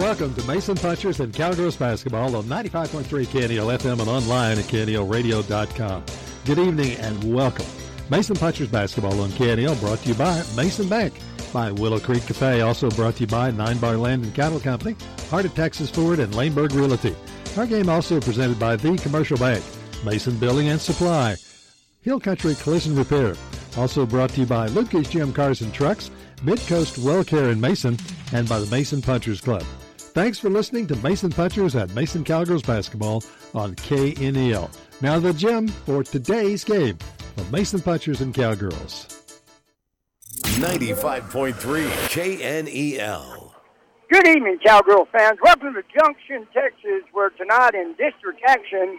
Welcome to Mason Punchers and Cowgirls basketball on 95.3 KNEL FM and online at knelradio.com. Good evening and welcome. Mason Punchers basketball on KNEL brought to you by Mason Bank, by Willow Creek Cafe, also brought to you by Nine Bar Land and Cattle Company, Heart of Texas Ford, and Laneburg Realty. Our game also presented by The Commercial Bank, Mason Building and Supply, Hill Country Collision Repair, also brought to you by Lucky's GM Cars and Trucks, Midcoast Well Care in Mason, and by the Mason Punchers Club. Thanks for listening to Mason Punchers at Mason Cowgirls Basketball on KNEL. Now the gym for today's game of Mason Punchers and Cowgirls. 95.3 KNEL. Good evening, Cowgirl fans. Welcome to Junction, Texas, where tonight in district action,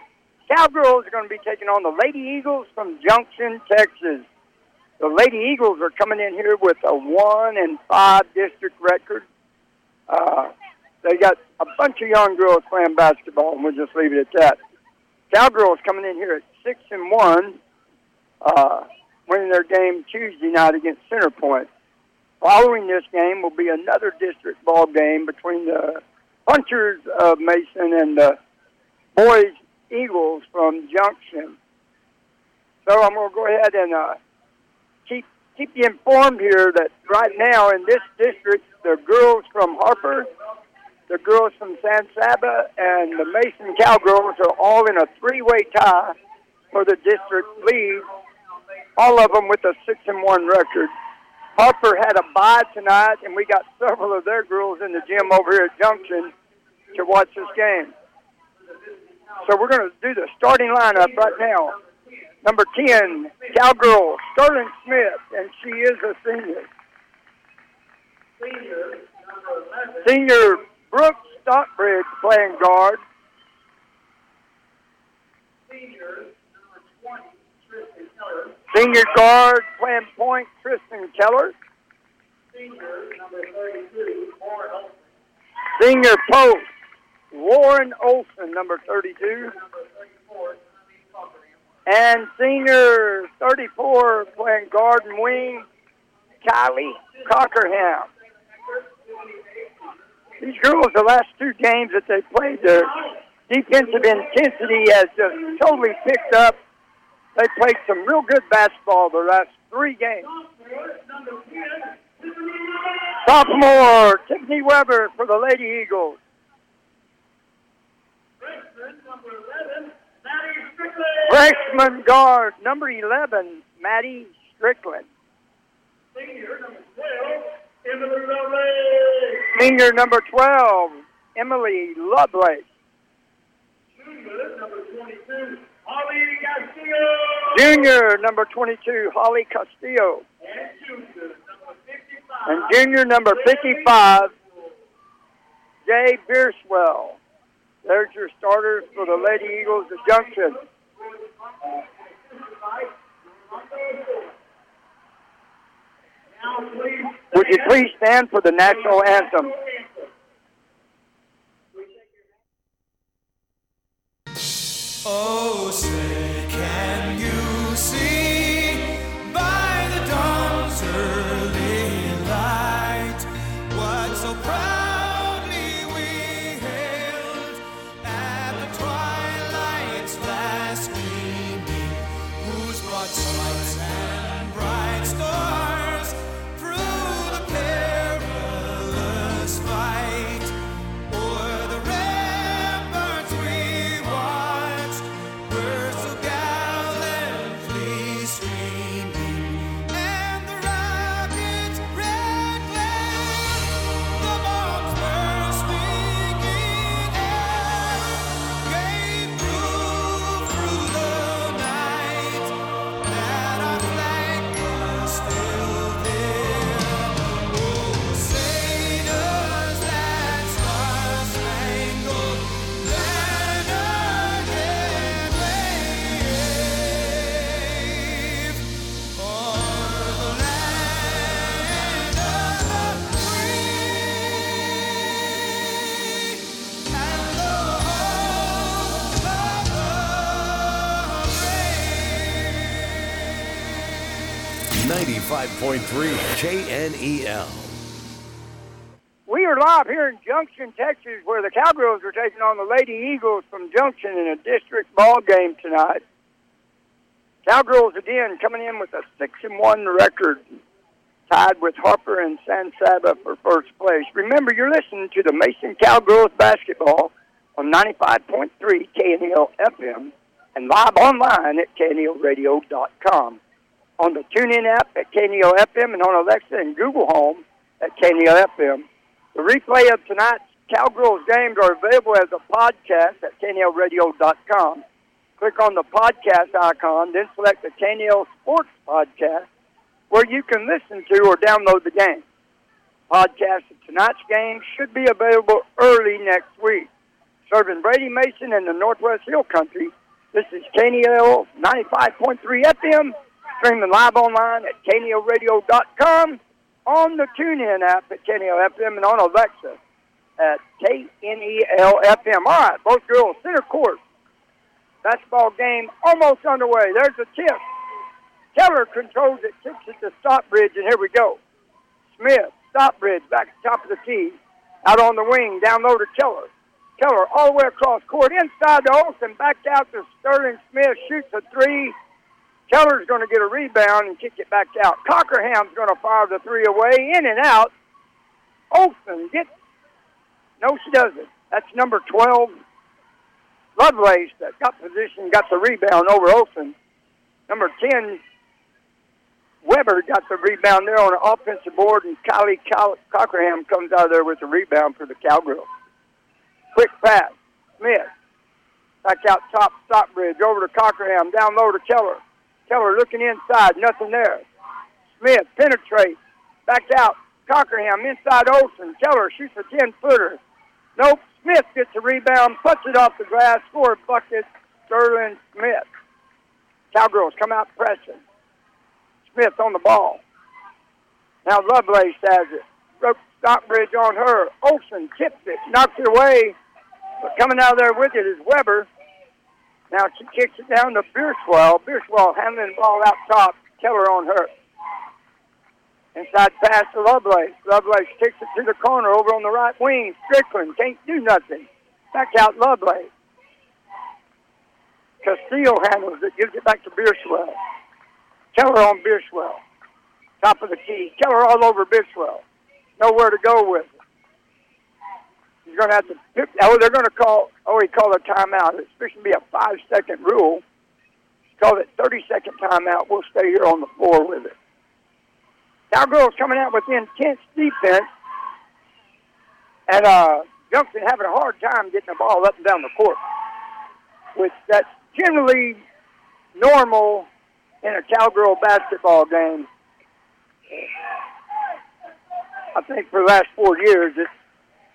Cowgirls are going to be taking on the Lady Eagles from Junction, Texas. The Lady Eagles are coming in here with a one and five district record. Uh, they got a bunch of young girls playing basketball, and we'll just leave it at that. Cowgirls coming in here at six and one, uh, winning their game Tuesday night against Centerpoint. Following this game will be another district ball game between the Punchers of Mason and the Boys Eagles from Junction. So I'm going to go ahead and uh, keep keep you informed here that right now in this district, the girls from Harper the girls from San Saba and the Mason Cowgirls are all in a three-way tie for the district lead. All of them with a six and one record. Harper had a bye tonight, and we got several of their girls in the gym over here at Junction to watch this game. So we're going to do the starting lineup right now. Number 10, Cowgirl, Sterling Smith, and she is a senior. Senior Brooks Stockbridge playing guard. Senior 20, Senior guard playing point, Tristan Keller. Senior post, Lauren Olson, number 32. And senior 34 playing guard and wing, Kylie Cockerham these girls, the last two games that they played, their defensive intensity has just totally picked up. They played some real good basketball the last three games. Sophomore Tiffany Weber for the Lady Eagles. Freshman guard number 11, Maddie Strickland. Senior number 12, Emily. Senior number 12, Emily Lovelace. Junior number 22, Holly Castillo. Junior number 22, Holly Castillo. And junior number 55, Jay Beerswell. There's your starters for the Lady Eagles of Junction. Would you please stand for the national anthem? Oh, say, 95.3 KNEL. We are live here in Junction, Texas, where the Cowgirls are taking on the Lady Eagles from Junction in a district ball game tonight. Cowgirls again coming in with a six and one record, tied with Harper and San Saba for first place. Remember, you're listening to the Mason Cowgirls basketball on 95.3 KNEL FM and live online at knelradio.com. On the TuneIn app at KNEL FM and on Alexa and Google Home at KNEL FM. The replay of tonight's Cowgirls games are available as a podcast at knelradio.com. Click on the podcast icon, then select the KNEL Sports Podcast, where you can listen to or download the game. Podcast of tonight's game should be available early next week. Serving Brady Mason and the Northwest Hill Country, this is KNEL 95.3 FM, streaming live online at knelradio.com on the TuneIn app at KNEL FM and on Alexa at KNEL FM. All right, both girls, center court. Basketball game almost underway. There's a tip. Keller controls it, kicks it to Stockbridge, and here we go. Smith, Stockbridge, back at the top of the tee. Out on the wing, down low to Keller. Keller all the way across court, inside to Olson, back out to Sterling Smith, shoots a three. Keller's going to get a rebound and kick it back out. Cockerham's going to fire the three away, in and out. Olson gets. No, she doesn't. That's number 12, Lovelace, that got position, got the rebound over Olson. Number 10, Weber got the rebound there on the offensive board, and Kylie Cockerham comes out of there with the rebound for the Cowgirls. Quick pass. Smith. Back out top, Stockbridge, over to Cockerham, down low to Keller. Keller looking inside, nothing there. Smith penetrates, back out. Cockerham inside Olson. Keller shoots a 10 footer. Nope. Smith gets a rebound, puts it off the glass, score bucket. Sterling Smith. Cowgirls come out pressing. Smith on the ball. Now Lovelace has it. Broke Stockbridge on her. Olson tips it, knocks it away. But coming out of there with it is Weber. Now she kicks it down to Bierswell. Bierswell handling the ball out top. Keller on her. Inside pass to Lovelace. Lovelace kicks it to the corner over on the right wing. Strickland can't do nothing. Back out Lovelace. Castillo handles it, gives it back to Bierswell. Keller on Bierswell. Top of the key. Keller all over Bierswell. Nowhere to go with it. He's going to have to. Oh, they're going to call. Oh, he called a timeout. It's supposed to be a five-second rule. He called it 30-second timeout. We'll stay here on the floor with it. Cowgirls coming out with intense defense, and uh, Junction having a hard time getting the ball up and down the court, which that's generally normal in a cowgirl basketball game. I think for the last four years, it's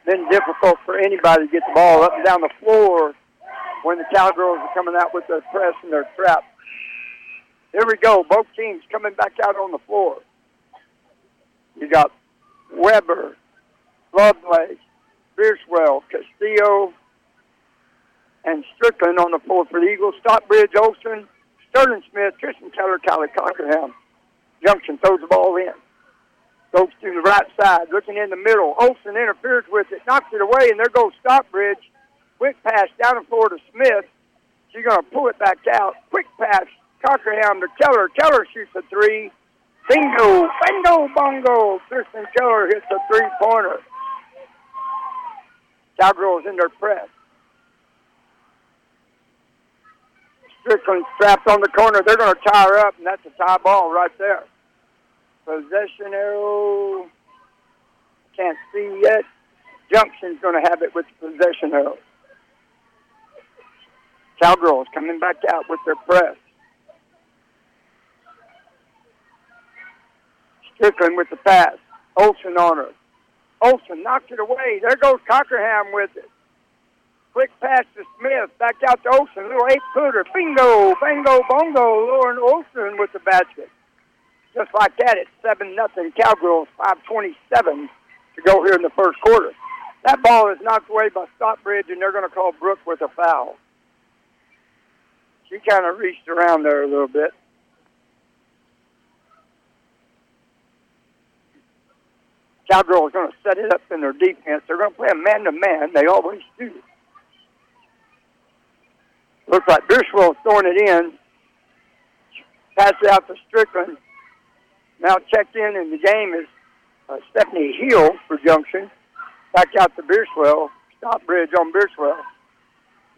been difficult for anybody to get the ball up and down the floor when the cowgirls are coming out with their press and their trap. Here we go. Both teams coming back out on the floor. You got Weber, Lovelace, Bierswell, Castillo, and Strickland on the floor for the Eagles. Stockbridge, Olson, Sterling Smith, Tristan Keller, Kylie Cockerham. Junction throws the ball in. Goes to the right side, looking in the middle. Olson interferes with it, knocks it away, and there goes Stockbridge. Quick pass down the floor to Smith. She's going to pull it back out. Quick pass, Cockerham to Keller. Keller shoots a three. Bingo, bingo, bongo. Tristan Keller hits a three-pointer. Cowgirls in their press. Strickland strapped on the corner. They're going to tie her up, and that's a tie ball right there. Possession arrow. Can't see yet. Junction's going to have it with possession arrow. Cowgirls coming back out with their press. Strickland with the pass. Olson on her. Olson knocks it away. There goes Cockerham with it. Quick pass to Smith. Back out to Olson. Little eight footer. Bingo, bingo, bongo. Lauren Olson with the basket. Just like that, it's 7 nothing. Cowgirls 527 to go here in the first quarter. That ball is knocked away by Stockbridge, and they're going to call Brooke with a foul. She kind of reached around there a little bit. Cowgirls going to set it up in their defense. They're going to play a man-to-man. They always do. Looks like Bierschwell's throwing it in. Pass it out to Strickland. Now checked in in the game is uh, Stephanie Hill for Junction. Back out to Bierschwell. Stockbridge on Bierschwell.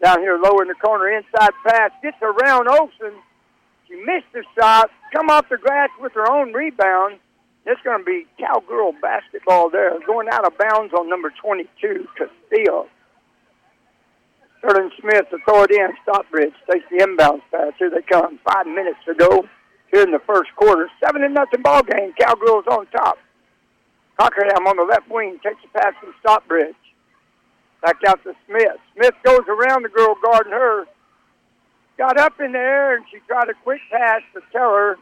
Down here low in the corner, inside pass. Gets around Olson. She missed the shot. Come off the grass with her own rebound. It's going to be cowgirl basketball there. Going out of bounds on number 22, Castillo. Sterling Smith to throw it in. Stockbridge takes the inbounds pass. Here they come. Five minutes to go here in the first quarter. Seven to nothing ball game. Cowgirls on top. Cockerham on the left wing takes the pass from Stockbridge. Back out to Smith. Smith goes around the girl guarding her. Got up in the air and she tried a quick pass to Keller.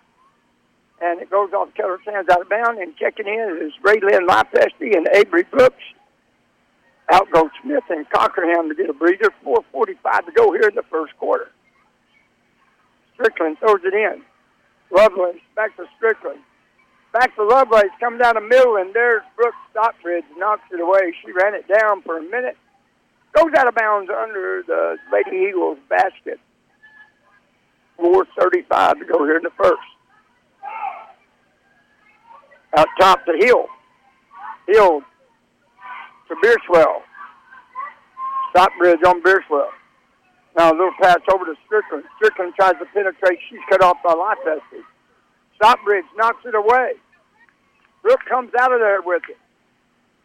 And it goes off Keller's hands out of bounds. And checking in is Raylyn Lifesty and Avery Brooks. Out goes Smith and Cockerham to get a breather. 4.45 to go here in the first quarter. Strickland throws it in. Lovelace back to Strickland. Back to Lovelace, coming down the middle, and there's Brooks Stockbridge, knocks it away. She ran it down for a minute. Goes out of bounds under the Lady Eagles basket. 4.35 to go here in the first. Out top to Hill. Hill to Bierswell. Stockbridge on Bierswell. Now a little pass over to Strickland. Strickland tries to penetrate. She's cut off by Lifesty. Stockbridge knocks it away. Brooke comes out of there with it.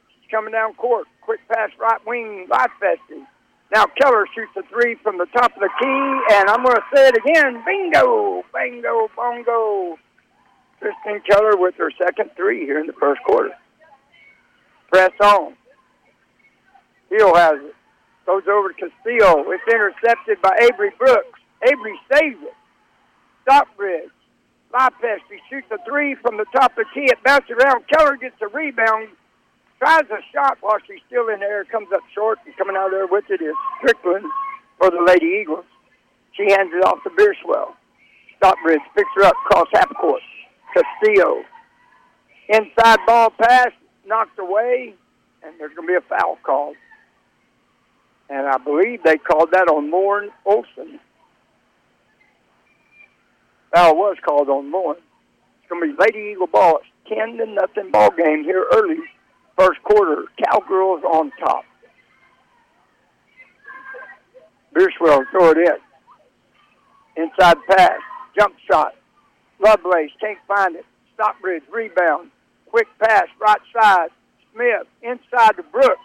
She's coming down court. Quick pass right wing, Lifesty. Now Keller shoots a three from the top of the key, and I'm going to say it again. Bingo! Bingo! Bongo! Tristan Keller with her second three here in the first quarter. Press on. Hill has it. Goes over to Castillo. It's intercepted by Avery Brooks. Avery saves it. Stockbridge. Lopez. He shoots a three from the top of the key. It bounces around. Keller gets a rebound. Tries a shot while she's still in there. Comes up short. And coming out there with it is Strickland for the Lady Eagles. She hands it off to Bierswell. Stockbridge picks her up across half court. Castillo. Inside ball pass. Knocked away. And there's going to be a foul called and I believe they called that on Lauren Olson. Foul was called on Lauren. It's going to be Lady Eagle ball. It's 10 to nothing ball game here early, first quarter. Cowgirls on top. Bierswell throw it in. Inside pass. Jump shot. Lovelace can't find it. Stockbridge rebound. Quick pass right side. Smith inside to Brooks.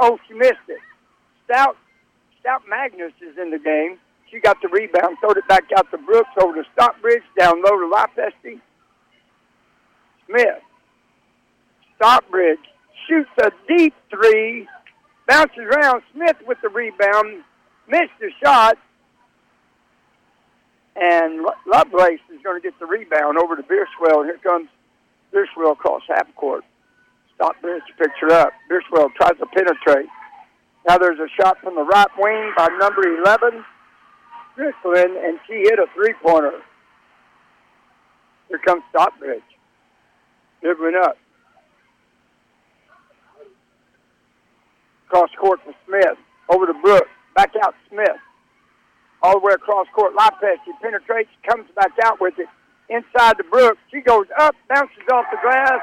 Oh, she missed it. Stout, Stout Magnus is in the game. She got the rebound, throwed it back out to Brooks over to Stockbridge, down low to Lifesty. Smith. Stockbridge shoots a deep three, bounces around. Smith with the rebound, missed the shot, and Lovelace is going to get the rebound over to Bierswell. Here comes Bierswell across half court. Stockbridge picks her up. Bierswell tries to penetrate. Now there's a shot from the right wing by number 11, Strickland, and she hit a three-pointer. Here comes Stockbridge. Dribbling up. Cross court to Smith. Over to Brooks. Back out Smith. All the way across court. Lopez. She penetrates. Comes back out with it. Inside to Brooks. She goes up. Bounces off the glass.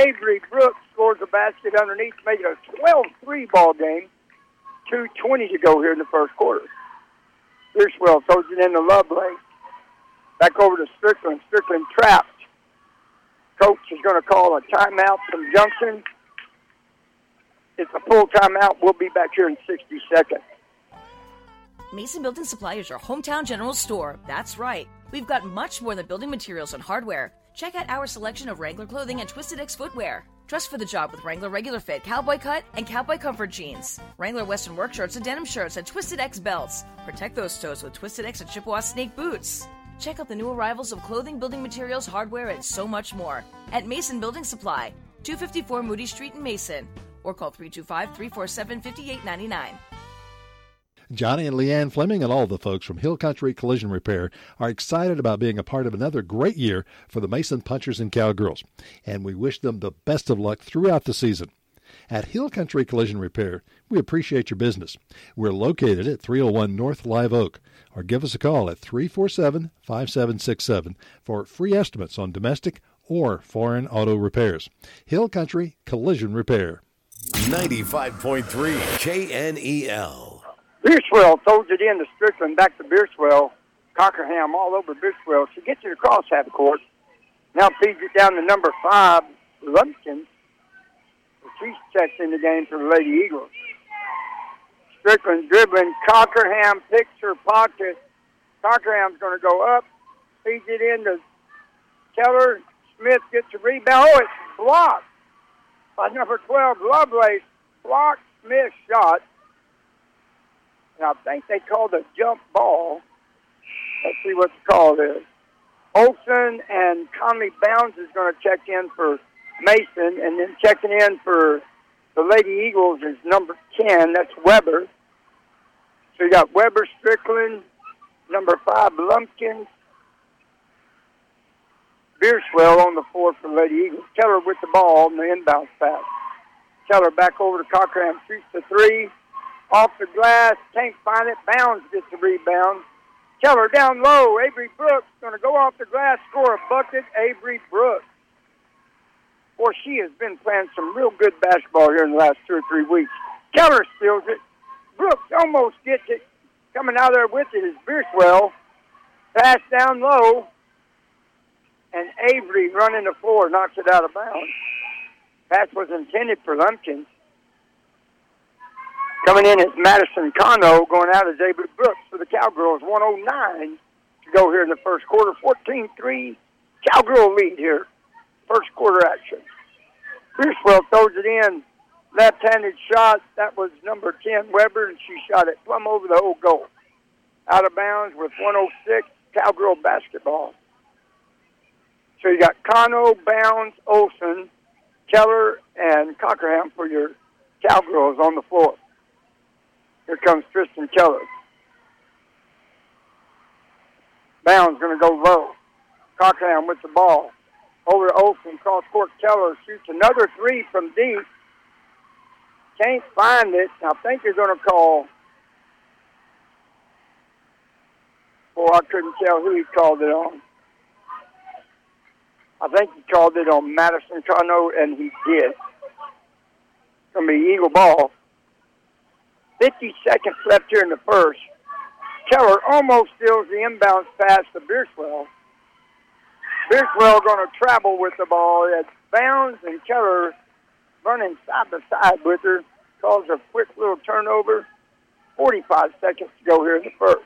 Avery Brooks scores a basket underneath, making a 12-3 ball game. 2.20 to go here in the first quarter. Bierswell throws it in the Lovelace. Back over to Strickland. Strickland trapped. Coach is going to call a timeout from Junction. It's a full timeout. We'll be back here in 60 seconds. Mason Building Supply is your hometown general store. That's right. We've got much more than building materials and hardware. Check out our selection of Wrangler clothing and Twisted X footwear. Dress for the job with Wrangler Regular Fit, Cowboy Cut, and Cowboy Comfort jeans. Wrangler Western work shirts and denim shirts and Twisted X belts. Protect those toes with Twisted X and Chippewa Snake boots. Check out the new arrivals of clothing, building materials, hardware, and so much more at Mason Building Supply, 254 Moody Street in Mason, or call 325 347 5899. Johnny and Leanne Fleming and all the folks from Hill Country Collision Repair are excited about being a part of another great year for the Mason Punchers and Cowgirls, and we wish them the best of luck throughout the season. At Hill Country Collision Repair, we appreciate your business. We're located at 301 North Live Oak, or give us a call at 347 5767 for free estimates on domestic or foreign auto repairs. Hill Country Collision Repair. 95.3 KNEL. Beerswell throws it in to Strickland, back to Beerswell. Cockerham all over Beerswell. She gets it across half court. Now feeds it down to number five, Lumpkin. She's checked in the game for the Lady Eagles. Strickland dribbling. Cockerham picks her pocket. Cockerham's going to go up. Feeds it in to Keller. Smith gets a rebound. Oh, it's blocked by number 12, Lovelace. Blocked Smith's shot. I think they called a jump ball. Let's see what the call is. Olson and Conley Bounds is going to check in for Mason, and then checking in for the Lady Eagles is number 10. That's Weber. So you got Weber, Strickland, number five, Lumpkins, Beerswell on the floor for Lady Eagles. Keller with the ball on the inbound pass. Keller back over to Cockerham, shoots the three. Off the glass, can't find it. Bounds gets the rebound. Keller down low. Avery Brooks going to go off the glass, score a bucket. Avery Brooks. Boy, she has been playing some real good basketball here in the last two or three weeks. Keller steals it. Brooks almost gets it. Coming out there with it is Beerswell. Pass down low. And Avery running the floor knocks it out of bounds. Pass was intended for Lumpkins. Coming in is Madison Cano. Going out is Avery Brooks for the Cowgirls. 109 to go here in the first quarter. 14-3 Cowgirl lead here. First quarter action. Beerswell throws it in. Left-handed shot. That was number 10, Weber, and she shot it plumb over the whole goal. Out of bounds with 106, Cowgirl basketball. So you got Cano, Bounds, Olson, Keller, and Cockerham for your Cowgirls on the floor. Here comes Tristan Keller. Bounds going to go low. Cockerham with the ball. Over to Olson, cross court. Keller shoots another three from deep. Can't find it. I think they're going to call. Boy, I couldn't tell who he called it on. I think he called it on Madison Cano, and he did. It's going to be Eagle ball. 50 seconds left here in the first. Keller almost steals the inbounds pass to Beerswell. Beerswell going to travel with the ball. It's Bounds and Keller running side by side with her. Calls a quick little turnover. 45 seconds to go here in the first.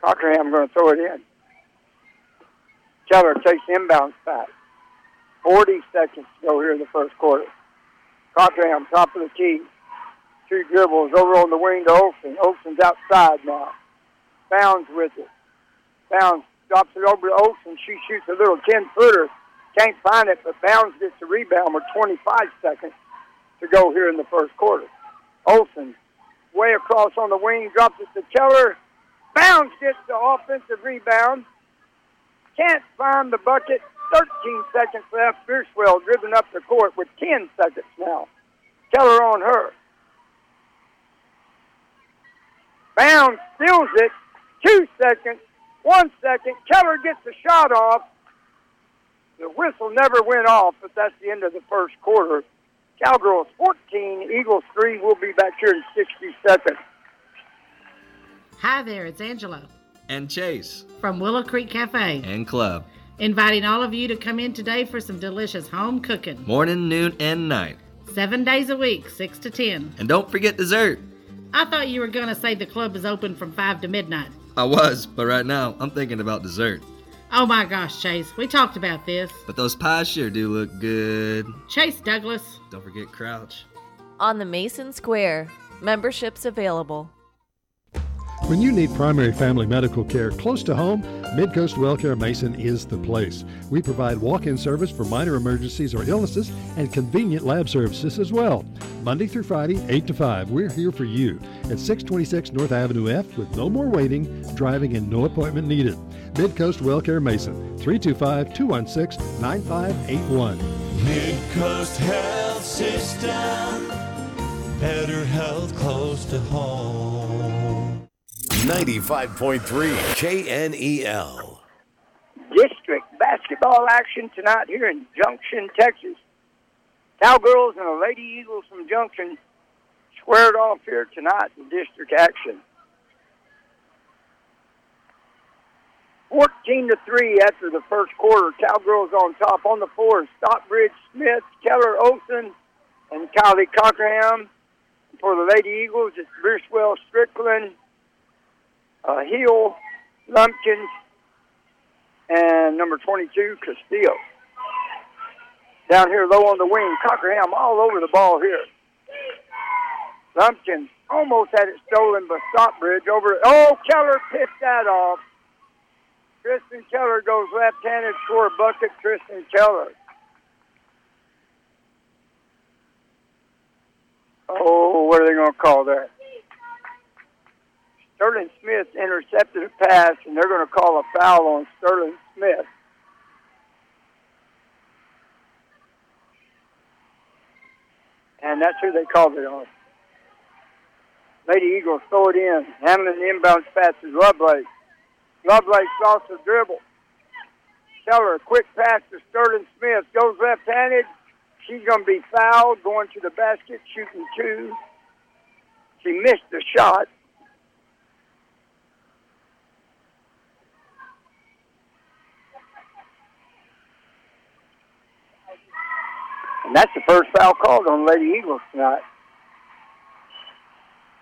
Cockerham going to throw it in. Keller takes the inbounds pass. 40 seconds to go here in the first quarter. Cockerham, top of the key. Two dribbles over on the wing to Olson. Olson's outside now. Bounds with it. Bounds drops it over to Olson. She shoots a little 10 footer. Can't find it, but Bounds gets the rebound with 25 seconds to go here in the first quarter. Olson, way across on the wing, drops it to Keller. Bounds gets the offensive rebound. Can't find the bucket. 13 seconds left. Beerswell driven up the court with 10 seconds now. Keller on her. Bounds steals it. Two seconds. One second. Keller gets the shot off. The whistle never went off, but that's the end of the first quarter. Cowgirls 14, Eagles 3. We'll be back here in 60 seconds. Hi there, it's Angela and Chase from Willow Creek Cafe and Club. Inviting all of you to come in today for some delicious home cooking. Morning, noon, and night. Seven days a week, 6 to 10. And don't forget dessert. I thought you were going to say the club is open from 5 to midnight. I was, but right now I'm thinking about dessert. Oh my gosh, Chase, we talked about this. But those pies sure do look good. Chase Douglas. Don't forget Crouch. On the Mason Square. Memberships available. When you need primary family medical care close to home, Midcoast Wellcare Mason is the place. We provide walk in service for minor emergencies or illnesses and convenient lab services as well. Monday through Friday, 8 to 5, we're here for you at 626 North Avenue F with no more waiting, driving, and no appointment needed. Midcoast Wellcare Mason, 325 216 9581. Midcoast Health System. Better health close to home. 95.3 KNEL. District basketball action tonight here in Junction, Texas. Cowgirls and the Lady Eagles from Junction squared off here tonight in district action. 14 to 3 after the first quarter. Cowgirls on top on the floor. Stockbridge, Smith, Keller, Olson, and Kylie Cockerham. For the Lady Eagles, it's Brucewell, Strickland, uh, Hill, Lumpkins, and number 22, Castillo. Down here low on the wing, Cockerham all over the ball here. Lumpkins almost had it stolen by Stockbridge over. Oh, Keller pissed that off. Tristan Keller goes left-handed, score bucket. Tristan Keller. Oh, what are they going to call that? Sterling Smith intercepted a pass, and they're going to call a foul on Sterling Smith. And that's who they called it on. Lady Eagles throw it in. The inbounds pass is Lovelace. Lovelace lost the dribble. Keller, quick pass to Sterling Smith. Goes left-handed. She's going to be fouled, going to the basket, shooting two. She missed the shot. And that's the first foul called on Lady Eagles tonight.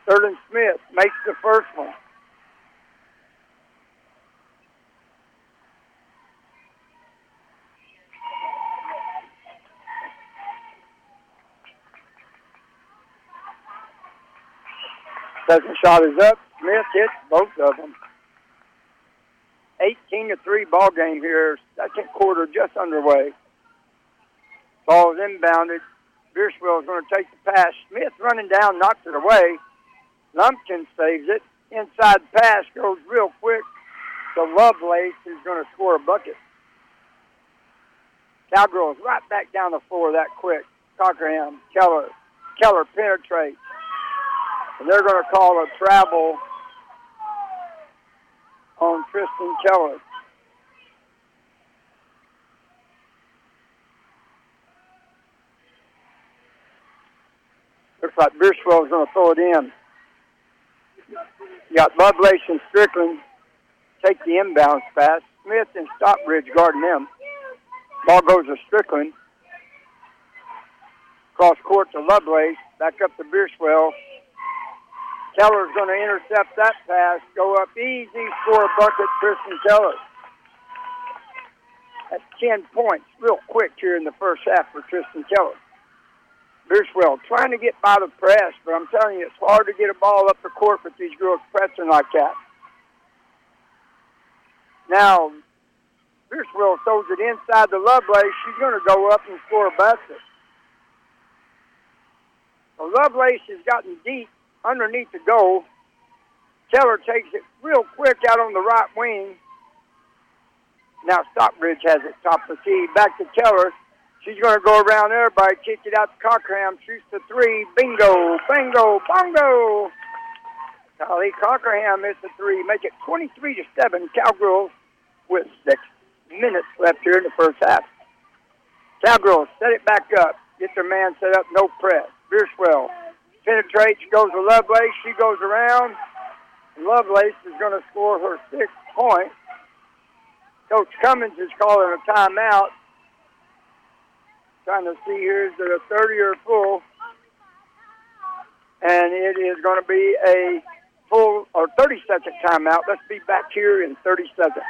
Sterling Smith makes the first one. Second shot is up. Smith hits both of them. 18 to 3 ball game here. Second quarter just underway. Ball is inbounded. Bierswell is going to take the pass. Smith running down, knocks it away. Lumpkin saves it. Inside pass goes real quick. So Lovelace is going to score a bucket. Cowgirls right back down the floor that quick. Cockerham, Keller. Keller penetrates. And they're going to call a travel on Tristan Keller. Looks like Bierswell is going to throw it in. You got Lovelace and Strickland take the inbounds pass. Smith and Stockbridge guarding them. Ball goes to Strickland. Cross court to Lovelace. Back up to Bierswell. Keller's going to intercept that pass. Go up easy, score bucket, Tristan Keller. That's 10 points real quick here in the first half for Tristan Keller. Bierswell trying to get by the press, but I'm telling you, it's hard to get a ball up the court with these girls pressing like that. Now, Bierswell throws it inside the Lovelace. She's going to go up and score a basket. So Lovelace has gotten deep underneath the goal. Keller takes it real quick out on the right wing. Now Stockbridge has it top of the key. Back to Keller. She's going to go around everybody, kick it out to Cockerham, shoots the three. Bingo, bingo, bongo. Kylie Cockerham hits the three. Make it 23 to 7. Cowgirls with six minutes left here in the first half. Cowgirls set it back up. Get their man set up, no press. Bierswell penetrates, goes to Lovelace. She goes around. Lovelace is going to score her sixth point. Coach Cummins is calling a timeout. Trying to see here, is it a 30 or full? And it is going to be a full or 30 second timeout. Let's be back here in 30 seconds.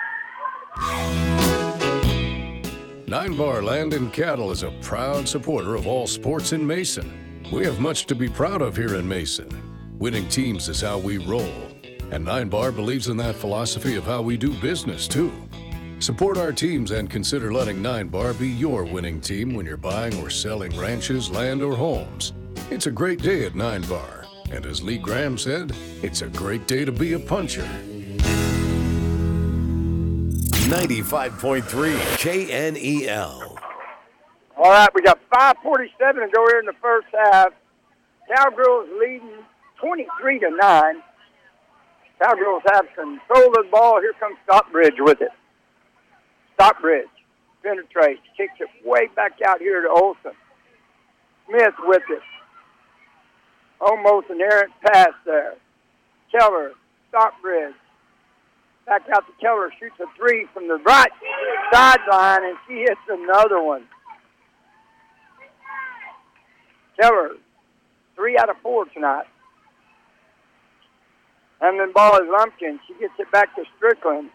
Nine Bar Land and Cattle is a proud supporter of all sports in Mason. We have much to be proud of here in Mason. Winning teams is how we roll. And Nine Bar believes in that philosophy of how we do business, too. Support our teams and consider letting Nine Bar be your winning team when you're buying or selling ranches, land, or homes. It's a great day at Nine Bar. And as Lee Graham said, it's a great day to be a puncher. 95.3 KNEL. All right, we got 5:47 to go here in the first half. Cowgirls leading 23 to nine. Cowgirls have control of the ball. Here comes Stockbridge with it. Stockbridge penetrates, kicks it way back out here to Olson. Smith with it. Almost an errant pass there. Keller, Stockbridge. Back out to Keller, shoots a three from the right sideline, and she hits another one. Keller, three out of four tonight. And then ball is Lumpkin. She gets it back to Strickland.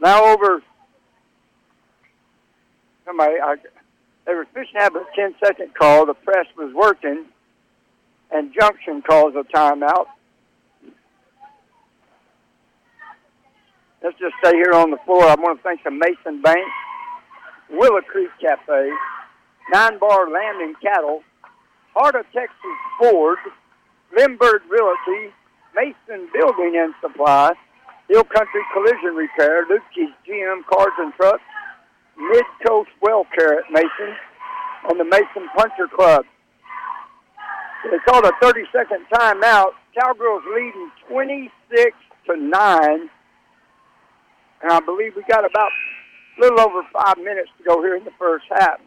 Now over. Somebody, I, they were fishing to have a 10 second call. The press was working, and Junction calls a timeout. Let's just stay here on the floor. I want to thank the Mason Bank, Willow Creek Cafe, Nine Bar Land and Cattle, Heart of Texas Ford, Lindbergh Realty, Mason Building and Supply, Hill Country Collision Repair, Lucky's GM Cars and Trucks, Mid Coast Well Care at Mason, on the Mason Puncher Club. They called a 30 second timeout. Cowgirls leading 26 to 9. And I believe we got about a little over five minutes to go here in the first half.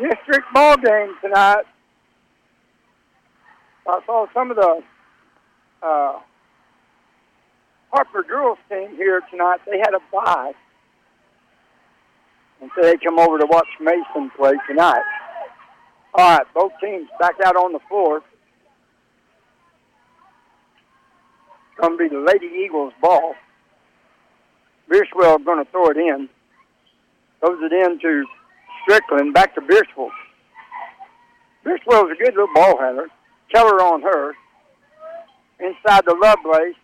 District ball game tonight. I saw some of the uh, Harper girls team here tonight. They had a bye. And so they come over to watch Mason play tonight. All right, both teams back out on the floor. It's going to be the Lady Eagles ball. Bierswell going to throw it in. Throws it in to Strickland, back to Bierswell. Bierswell's a good little ball handler. Keller on her. Inside the Lovelace.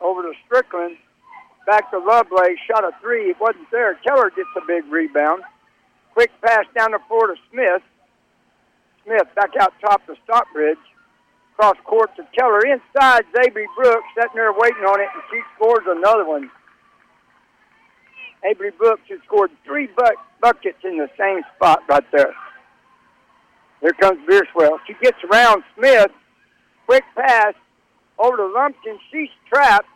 Over to Strickland. Back to Lovelace. Shot a three. It wasn't there. Keller gets a big rebound. Quick pass down the floor to Smith. Smith back out top to Stockbridge. Cross court to Keller. Inside, Zabry Brooks sitting there waiting on it, and she scores another one. Avery Brooks has scored three buck- buckets in the same spot right there. Here comes Bierswell. She gets around Smith. Quick pass over to Lumpkin. She's trapped.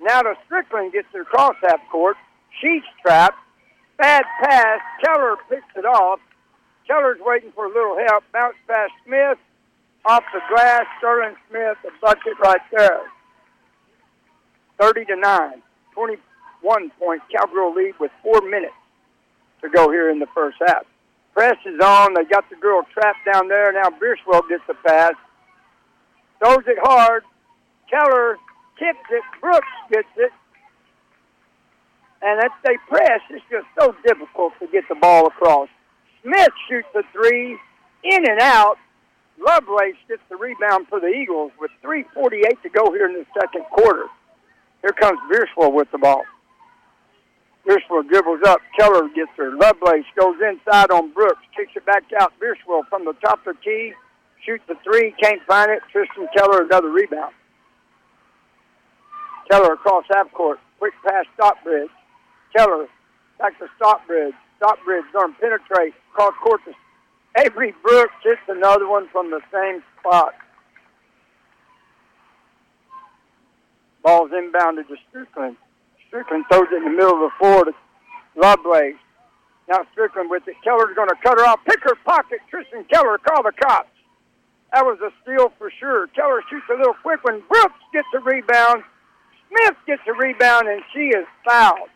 Now to Strickland gets her cross half court. She's trapped. Bad pass. Keller picks it off. Keller's waiting for a little help. Bounce pass Smith. Off the glass. Sterling Smith, a bucket right there. 30 to 9. 21 point Cowgirl lead with four minutes to go here in the first half. Press is on. They got the girl trapped down there. Now Bierswell gets the pass. Throws it hard. Keller tips it. Brooks gets it. And as they press, it's just so difficult to get the ball across. Smith shoots a three. In and out. Lovelace gets the rebound for the Eagles with 3.48 to go here in the second quarter. Here comes Bierswell with the ball. Bierswell dribbles up. Keller gets her. Lovelace goes inside on Brooks. Kicks it back out. Bierswell from the top of the key. Shoots the three. Can't find it. Tristan Keller another rebound. Keller across half court. Quick pass Stockbridge. Keller back to Stockbridge. Stockbridge going to penetrate. Cross court to Avery Brooks hits another one from the same spot. Ball's inbounded to Strickland. Strickland throws it in the middle of the floor to Lovelace. Now Strickland with it. Keller's going to cut her off. Pick her pocket. Tristan Keller, call the cops. That was a steal for sure. Keller shoots a little quick one. Brooks gets a rebound. Smith gets a rebound, and she is fouled.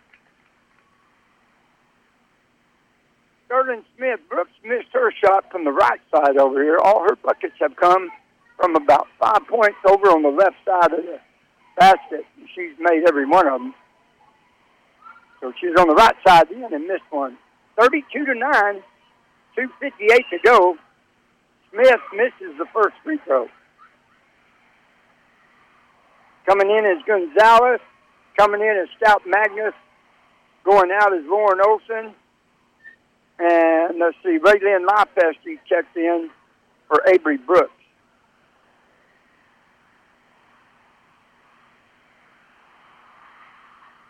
Sterling Smith, Brooks missed her shot from the right side over here. All her buckets have come from about five points over on the left side of the basket. She's made every one of them. So she's on the right side then and missed one. 32 to 9, 2.58 to go. Smith misses the first free throw. Coming in is Gonzalez. Coming in is Stout Magnus. Going out is Lauren Olson. And let's see, Ray Lynn Lifesti checked in for Avery Brooks.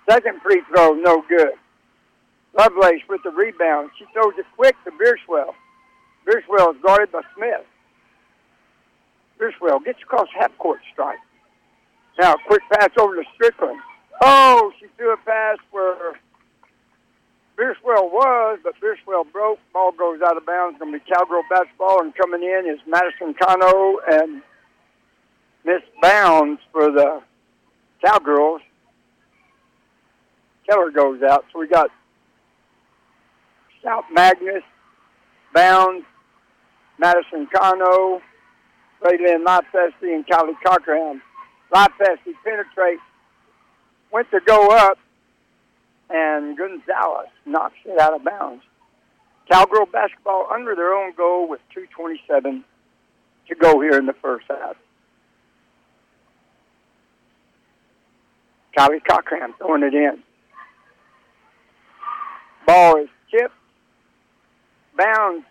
Second free throw, no good. Lovelace with the rebound. She throws it quick to Bierswell. Bierswell is guarded by Smith. Bierswell gets across half court strike. Now, quick pass over to Strickland. Oh, she threw a pass where Bierswell was, but Bierswell broke. Ball goes out of bounds. Going to be Cowgirl basketball, and coming in is Madison Cano and Miss Bounds for the Cowgirls. Keller goes out, so we got Stout Magnus, Bounds, Madison Cano, Raylin Lifesti, and Kylie Cockerham. Lifesti penetrates, went to go up, and Gonzalez knocks it out of bounds. Cowgirl basketball under their own goal with 2.27 to go here in the first half. Kylie Cockerham throwing it in. Ball is chipped. Bounds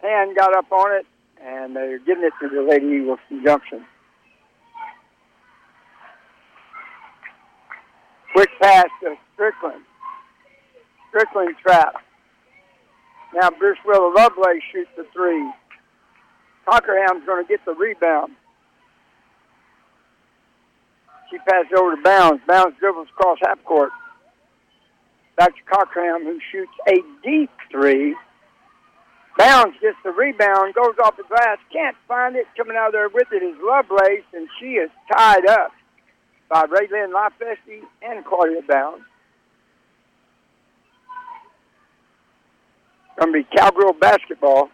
hand got up on it, and they're giving it to the Lady Eagles Junction. Quick pass to Strickland. Strickland trap. Now Bierswell Lovelace shoots the three. Cockerham's going to get the rebound. She passes over to Bounds. Bounds dribbles across half court. Back to Cockerham, who shoots a deep three. Bounds gets the rebound, goes off the glass, can't find it. Coming out there with it is Lovelace, and she is tied up by Raylyn Lifesti and Claudia Bounds. Going to be Cowgirl basketball.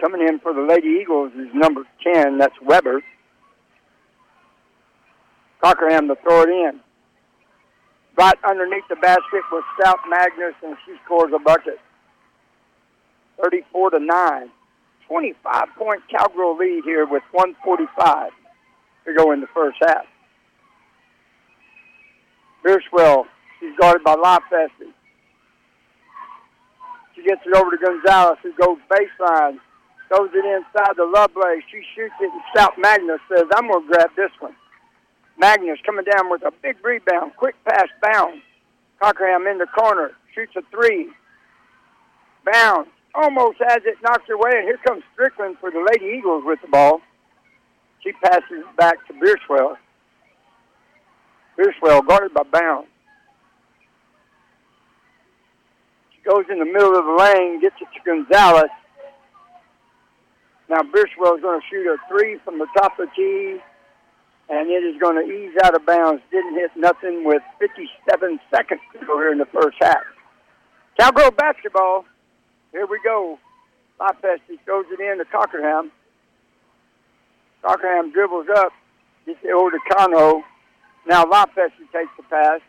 Coming in for the Lady Eagles is number 10. That's Weber. Cockerham to throw it in. Right underneath the basket was Stout Magnus, and she scores a bucket. 34 to 9. 25 point Cowgirl lead here with 145 to go in the first half. Bierswell, she's guarded by Lifesti. She gets it over to Gonzalez, who goes baseline, throws it inside the Lovelace. She shoots it, and Stout Magnus says, I'm going to grab this one. Magnus coming down with a big rebound, quick pass bound. Cockerham in the corner, shoots a three. Bound, almost has it, knocks it away, and here comes Strickland for the Lady Eagles with the ball. She passes back to Bierswell. Bierswell guarded by Bounds. She goes in the middle of the lane, gets it to Gonzalez. Now Bierswell is going to shoot a three from the top of the tee and it is going to ease out of bounds. Didn't hit nothing with 57 seconds to go here in the first half. Cowgirl basketball. Here we go. Lifesti throws it in to Cockerham. Cockerham dribbles up, gets it over to Cano. Now Lifesti takes the pass.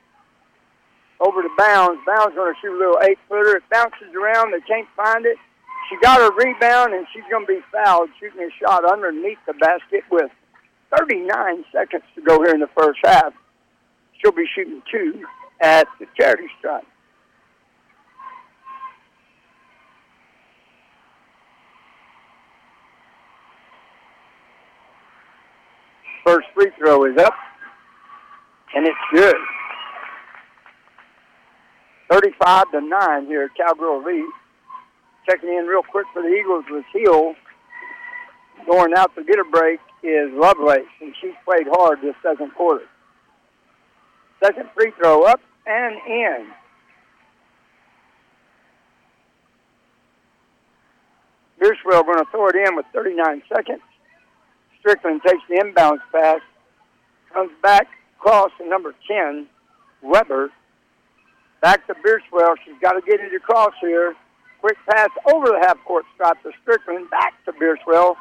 Over to Bounds. Bounds going to shoot a little eight-footer. It bounces around. They can't find it. She got her rebound, and she's going to be fouled shooting a shot underneath the basket with 39 seconds to go here in the first half. She'll be shooting two at the charity stripe. First free throw is up, and it's good. 35 to 9 here, Cowgirl lead. Checking in real quick for the Eagles was Hill. Going out to get a break is Lovelace, and she's played hard this second quarter. Second free throw up and in. Bierswell going to throw it in with 39 seconds. Strickland takes the inbounds pass, comes back across to number 10, Weber. Back to Bierswell. She's got to get it across here. Quick pass over the half court stripe to Strickland. Back to Bierswell.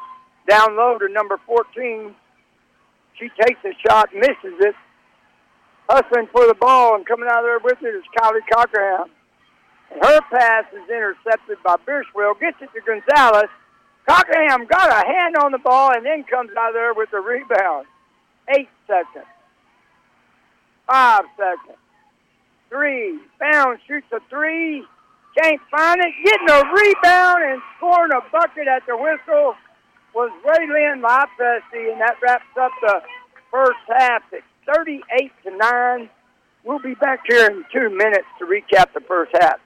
Down low to number 14. She takes a shot, misses it. Hustling for the ball and coming out there with it is Kylie Cockerham. And her pass is intercepted by Bierswell. Gets it to Gonzalez. Cockerham got a hand on the ball and then comes out there with the rebound. Eight seconds. Five seconds. Three. Bounds shoots a three. Can't find it. Getting a rebound and scoring a bucket at the whistle was Waylon Lopesti, and that wraps up the first half. It's 38 to 9. We'll be back here in two minutes to recap the first half.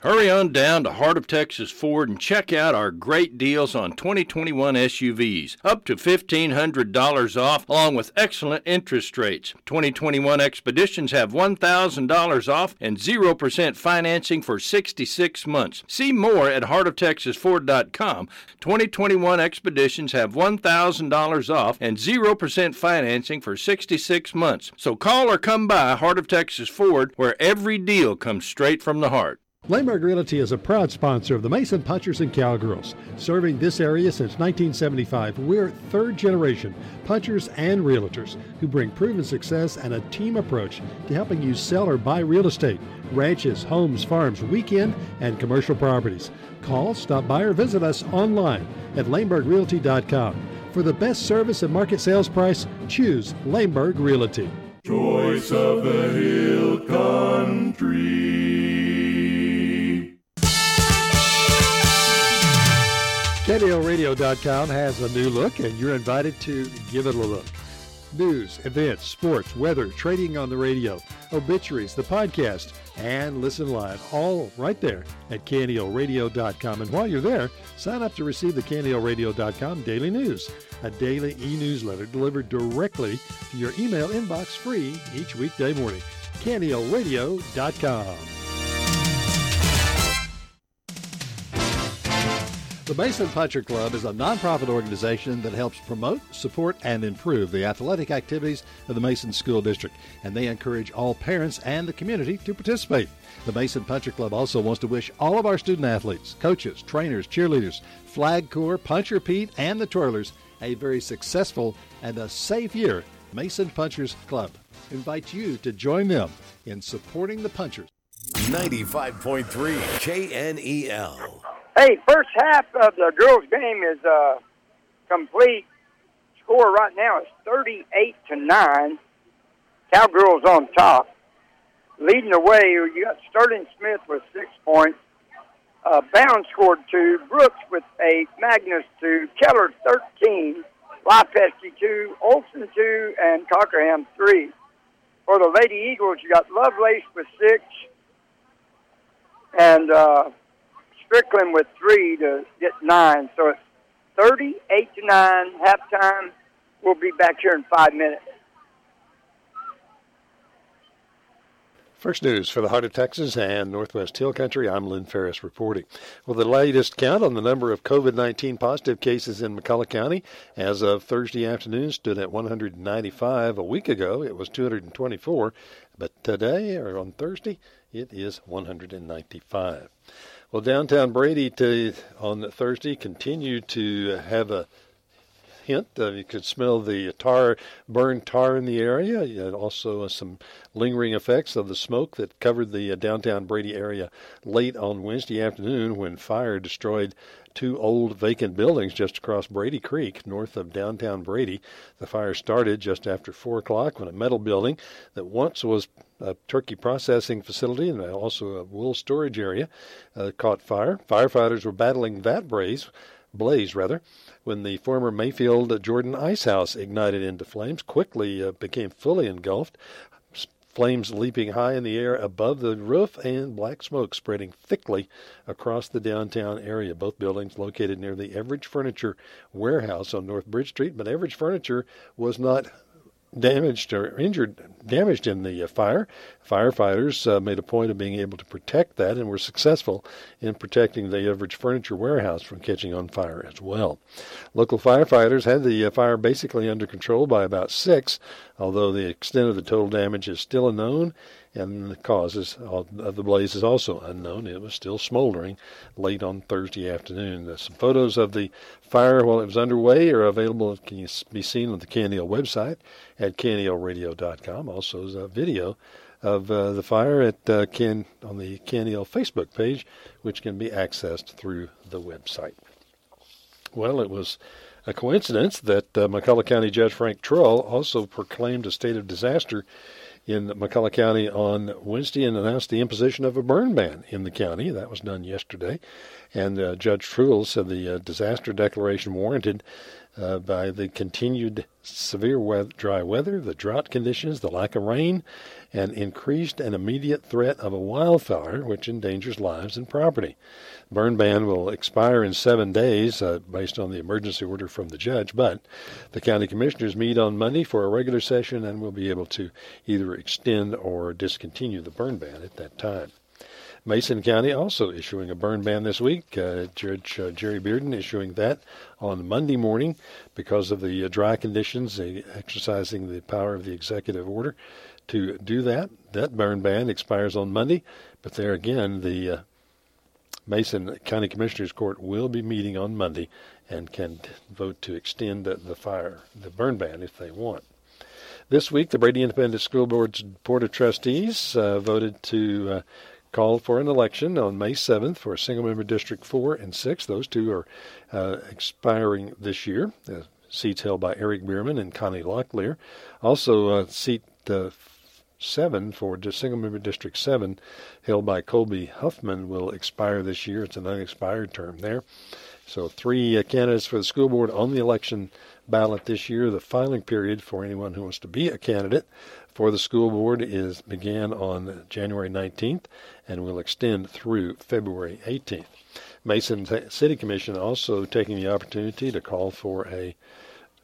Hurry on down to Heart of Texas Ford and check out our great deals on 2021 SUVs, up to $1,500 off, along with excellent interest rates. 2021 Expeditions have $1,000 off and 0% financing for 66 months. See more at heartoftexasford.com. 2021 Expeditions have $1,000 off and 0% financing for 66 months. So call or come by Heart of Texas Ford, where every deal comes straight from the heart. Lehmberg Realty is a proud sponsor of the Mason Punchers and Cowgirls. Serving this area since 1975, we're third generation punchers and realtors who bring proven success and a team approach to helping you sell or buy real estate, ranches, homes, farms, weekend, and commercial properties. Call, stop by, or visit us online at lehmbergrealty.com. For the best service and market sales price, choose Lehmberg Realty. Choice of the Hill Country. KNELradio.com has a new look, and you're invited to give it a look. News, events, sports, weather, trading on the radio, obituaries, the podcast, and listen live, all right there at KNELradio.com. And while you're there, sign up to receive the KNELradio.com daily news, a daily e-newsletter delivered directly to your email inbox free each weekday morning. KNELradio.com. The Mason Puncher Club is a nonprofit organization that helps promote, support, and improve the athletic activities of the Mason School District, and they encourage all parents and the community to participate. The Mason Puncher Club also wants to wish all of our student athletes, coaches, trainers, cheerleaders, Flag Corps, Puncher Pete, and the Twirlers a very successful and a safe year. Mason Punchers Club invites you to join them in supporting the Punchers. 95.3 KNEL. Hey, first half of the girls' game is uh, complete. Score right now is 38 to 9. Cowgirls on top. Leading the way, you got Sterling Smith with six points. Uh, Bound scored two. Brooks with eight. Magnus two. Keller 13. Lopesti two. Olson two. And Cockerham three. For the Lady Eagles, you got Lovelace with six. And uh, Strickland with three to get nine. So it's 38 to 9, halftime. We'll be back here in five minutes. First news for the heart of Texas and Northwest Hill Country. I'm Lynn Ferris reporting. Well, the latest count on the number of COVID 19 positive cases in McCulloch County as of Thursday afternoon stood at 195. A week ago, it was 224. But today, or on Thursday, it is 195. Well, downtown Brady to, on Thursday continued to have a hint. Uh, you could smell the tar, burned tar in the area. You had also uh, some lingering effects of the smoke that covered the uh, downtown Brady area late on Wednesday afternoon when fire destroyed two old vacant buildings just across Brady Creek, north of downtown Brady. The fire started just after 4 o'clock when a metal building that once was a turkey processing facility and also a wool storage area uh, caught fire. Firefighters were battling that blaze, blaze rather, when the former Mayfield Jordan Ice House ignited into flames, quickly uh, became fully engulfed. Flames leaping high in the air above the roof and black smoke spreading thickly across the downtown area. Both buildings located near the Everidge Furniture Warehouse on North Bridge Street, but Everidge Furniture was not damaged or injured, damaged in the uh, fire. Firefighters uh, made a point of being able to protect that and were successful in protecting the Everidge Furniture Warehouse from catching on fire as well. Local firefighters had the uh, fire basically under control by about 6, although the extent of the total damage is still unknown and the causes of the blaze is also unknown. It was still smoldering late on Thursday afternoon. Some photos of the fire while it was underway are available, can be seen on the KNEL website at knelradio.com. Also, is a video of uh, the fire at uh, Can on the KNEL Facebook page, which can be accessed through the website. Well, it was a coincidence that uh, McCulloch County Judge Frank Trull also proclaimed a state of disaster in McCulloch County on Wednesday and announced the imposition of a burn ban in the county. That was done yesterday. And uh, Judge Trull said the uh, disaster declaration warranted uh, by the continued severe weather, dry weather, the drought conditions, the lack of rain, and increased and immediate threat of a wildfire which endangers lives and property. Burn ban will expire in seven days uh, based on the emergency order from the judge, but the county commissioners meet on Monday for a regular session and will be able to either extend or discontinue the burn ban at that time. Mason County also issuing a burn ban this week. Uh, Judge uh, Jerry Bearden issuing that on Monday morning because of the uh, dry conditions, exercising the power of the executive order to do that. That burn ban expires on Monday, but there again, the uh, Mason County Commissioners Court will be meeting on Monday and can vote to extend the fire, the burn ban, if they want. This week, the Brady Independent School Board's Board of Trustees uh, voted to uh, called for an election on May 7th for single member District 4 and 6. Those two are uh, expiring this year. Seats held by Eric Bierman and Connie Locklear. Also, uh, seat uh, 7 for single member District 7, held by Colby Huffman, will expire this year. It's an unexpired term there. So, three uh, candidates for the school board on the election ballot this year. The filing period for anyone who wants to be a candidate for the school board is began on January 19th and will extend through February 18th. Mason City Commission also taking the opportunity to call for a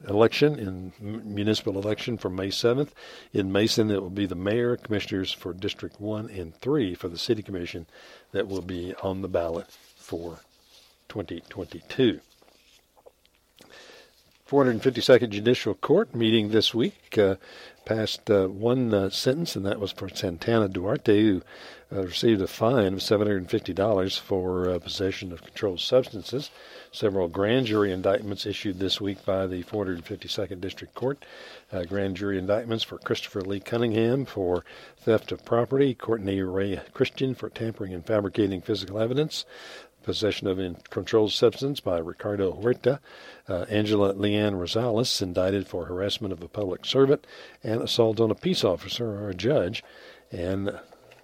election in municipal election for May 7th. In Mason, it will be the mayor, commissioners for District 1 and 3 for the City Commission that will be on the ballot for 2022. 452nd Judicial Court meeting this week. Uh, passed uh, one uh, sentence, and that was for Santana Duarte, who uh, received a fine of $750 for uh, possession of controlled substances. Several grand jury indictments issued this week by the 452nd District Court. Uh, grand jury indictments for Christopher Lee Cunningham for theft of property, Courtney Ray Christian for tampering and fabricating physical evidence, possession of a controlled substance by Ricardo Huerta, uh, Angela Leanne Rosales indicted for harassment of a public servant and assault on a peace officer or a judge, and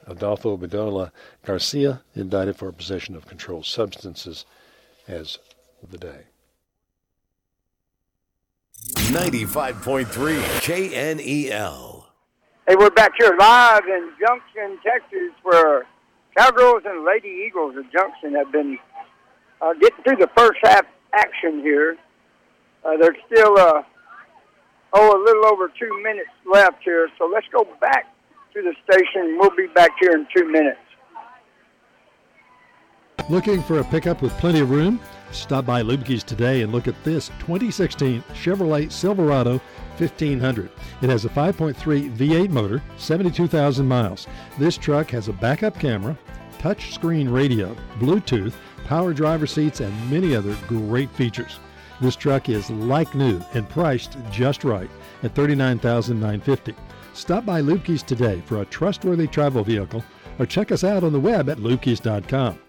Adolfo Bedola Garcia indicted for possession of controlled substances as of the day. 95.3 KNEL. Hey, we're back here live in Junction, Texas, where Cowgirls and Lady Eagles of Junction have been uh, getting through the first half action here. Uh, there's still, uh, oh, a little over two minutes left here, so let's go back to the station. We'll be back here in two minutes. Looking for a pickup with plenty of room? Stop by Lubke's today and look at this 2016 Chevrolet Silverado 1500. It has a 5.3 V8 motor, 72,000 miles. This truck has a backup camera, touch screen radio, Bluetooth, power driver seats, and many other great features. This truck is like new and priced just right at $39,950. Stop by Lubke's today for a trustworthy travel vehicle or check us out on the web at lubkes.com.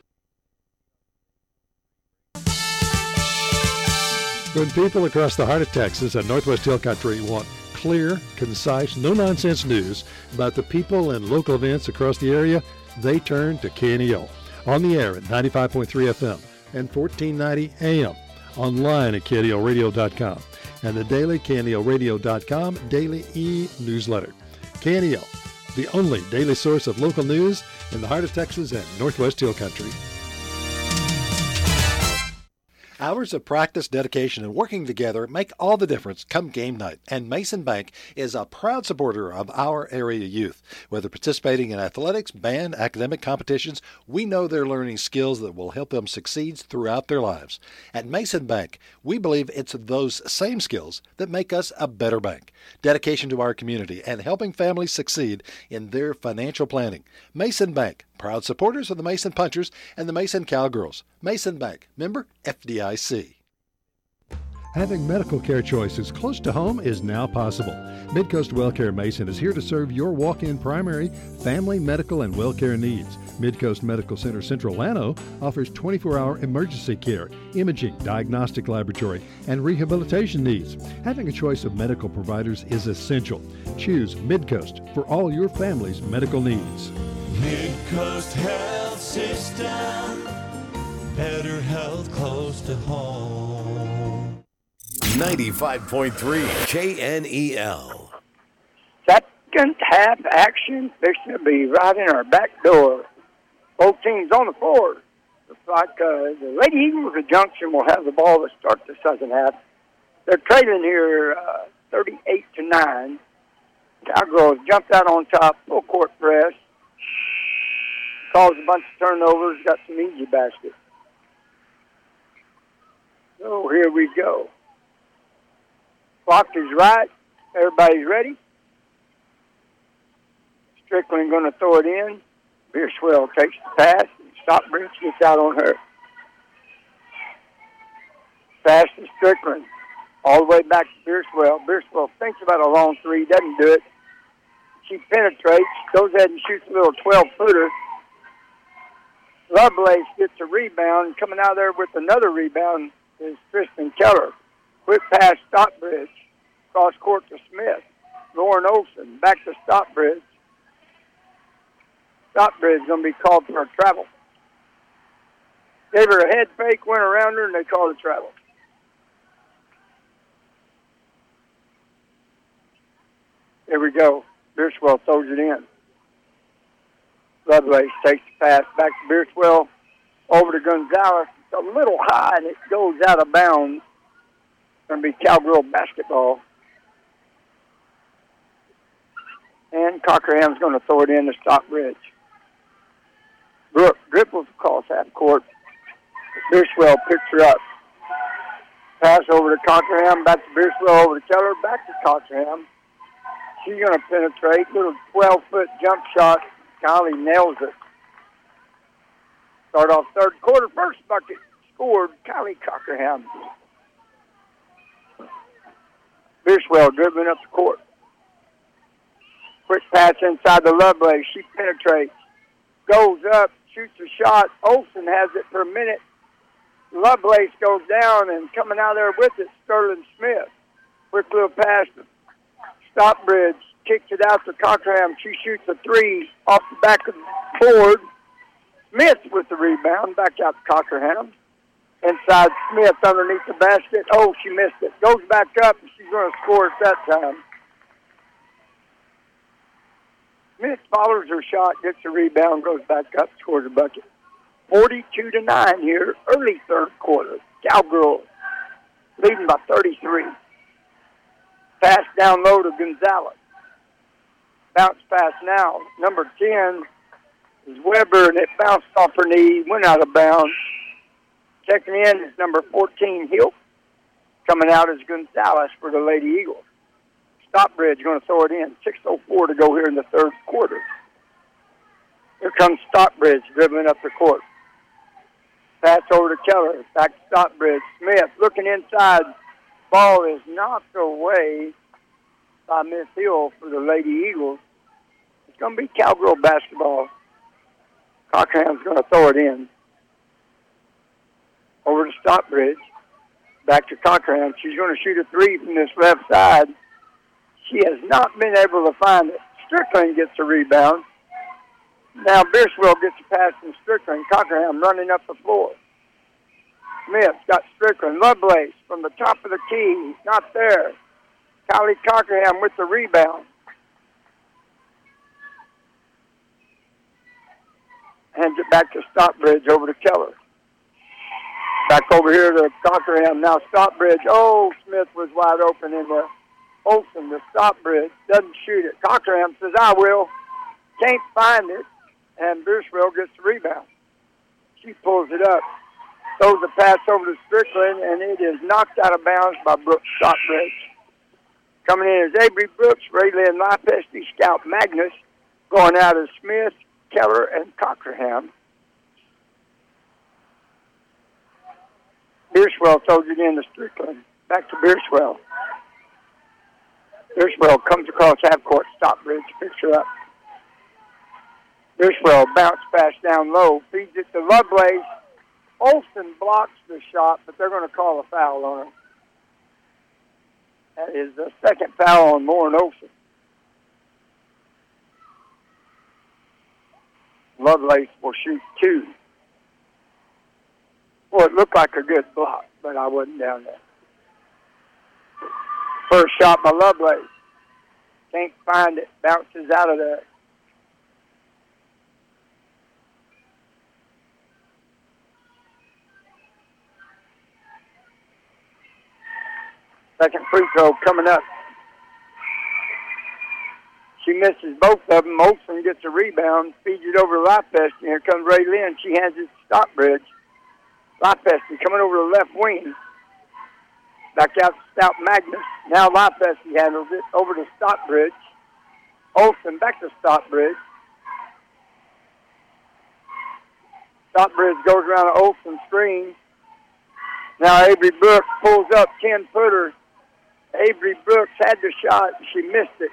When people across the heart of Texas and Northwest Hill Country want clear, concise, no nonsense news about the people and local events across the area, they turn to KNEL. On the air at 95.3 FM and 1490 AM. Online at KNELradio.com and the daily KNELradio.com daily e newsletter. KNEL, the only daily source of local news in the heart of Texas and Northwest Hill Country. Hours of practice, dedication, and working together make all the difference come game night. And Mason Bank is a proud supporter of our area youth. Whether participating in athletics, band, academic competitions, we know they're learning skills that will help them succeed throughout their lives. At Mason Bank, we believe it's those same skills that make us a better bank. Dedication to our community and helping families succeed in their financial planning. Mason Bank, Proud supporters of the Mason Punchers and the Mason Cowgirls. Mason Bank, member FDIC. Having medical care choices close to home is now possible. Midcoast WellCare Mason is here to serve your walk in primary, family, medical, and well care needs. Midcoast Medical Center Central Llano offers 24 hour emergency care, imaging, diagnostic laboratory, and rehabilitation needs. Having a choice of medical providers is essential. Choose Midcoast for all your family's medical needs. Midcoast Health System. Better health close to home. 95.3 KNEL. Second half action fixing to be right in our back door. Both teams on the floor. Looks like uh, the Lady Eagles of Junction will have the ball to start the second half. They're trailing here uh, 38 to 9. Cowgirls jumped out on top, full court press. Caused a bunch of turnovers, got some easy baskets. So here we go. Clock is right. Everybody's ready. Strickland going to throw it in. Beerswell takes the pass. Stockbridge gets out on her. Pass to Strickland. All the way back to Beerswell. Beerswell thinks about a long three, doesn't do it. She penetrates, goes ahead and shoots a little 12 footer. Lovelace gets a rebound. Coming out there with another rebound is Tristan Keller. Quick pass, Stockbridge. Cross court to Smith. Lauren Olson back to Stockbridge. Stockbridge going to be called for a travel. Gave her a head fake, went around her, and they called a travel. Here we go. Beerswell throws it in. Lovelace takes the pass back to Beerswell. Over to Gonzalez. It's a little high, and it goes out of bounds. Going to be Cowgirl basketball. And Cockerham's going to throw it in to Stockbridge. Brooke dribbles across half court. Beerswell picks her up. Pass over to Cockerham, back to Beerswell, over to Keller, back to Cockerham. She's going to penetrate. Little 12 foot jump shot. Kylie nails it. Start off third quarter. First bucket scored Kylie Cockerham. Beerswell dribbling up the court. Quick pass inside the Lovelace. She penetrates. Goes up, shoots a shot. Olson has it a minute. Lovelace goes down and coming out there with it, Sterling Smith. Quick little pass to Stockbridge. Kicks it out to Cockerham. She shoots a three off the back of the board. Smith with the rebound. Back out to Cockerham. Inside Smith underneath the basket. Oh, she missed it. Goes back up and she's going to score at that time. Smith follows her shot, gets a rebound, goes back up, scores a bucket. 42 to 9 here, early third quarter. Cowgirls leading by 33. Pass down low to Gonzalez. Bounce pass now. Number 10 is Weber, and it bounced off her knee, went out of bounds. Checking in is number 14, Hill. Coming out is Gonzalez for the Lady Eagles. Stockbridge going to throw it in. 6.04 to go here in the third quarter. Here comes Stockbridge dribbling up the court. Pass over to Keller. Back to Stockbridge. Smith looking inside. Ball is knocked away by Miss Hill for the Lady Eagles. Going to be Cowgirl basketball. Cockerham's going to throw it in. Over to Stockbridge. Back to Cochran. She's going to shoot a three from this left side. She has not been able to find it. Strickland gets a rebound. Now Beerswell gets a pass from Strickland. Cockerham running up the floor. Smith got Strickland. Lovelace from the top of the key. Not there. Kylie Cockerham with the rebound. Hands it back to Stockbridge over to Keller. Back over here to Cockerham. Now Stockbridge. Oh, Smith was wide open in there. Olson, the Stockbridge, doesn't shoot it. Cockerham says, I will. Can't find it. And Beerswell gets the rebound. She pulls it up. Throws the pass over to Strickland, and it is knocked out of bounds by Brooks Stockbridge. Coming in is Avery Brooks, Raylyn Lipesty, Stout Magnus. Going out is Smith, Keller, and Cockerham. Beerswell throws it in to Strickland. Back to Beerswell. Beerswell comes across half court. Stockbridge picks her up. Bishwell bounce pass down low, feeds it to Lovelace. Olson blocks the shot, but they're going to call a foul on him. That is the second foul on Lauren Olson. Lovelace will shoot two. Well, it looked like a good block, but I wasn't down there. First shot by Lovelace. Can't find it. Bounces out of there. Second free throw coming up. She misses both of them. Olson gets a rebound, feeds it over to Lopez, and here comes Ray Lynn. She hands it to Stockbridge. Lopez coming over the left wing. Back out to Stout Magnus. Now Lopez handles it over to Stockbridge. Olson back to Stockbridge. Stockbridge goes around an Olson screen. Now Avery Brooks pulls up 10 footer. Avery Brooks had the shot. She missed it.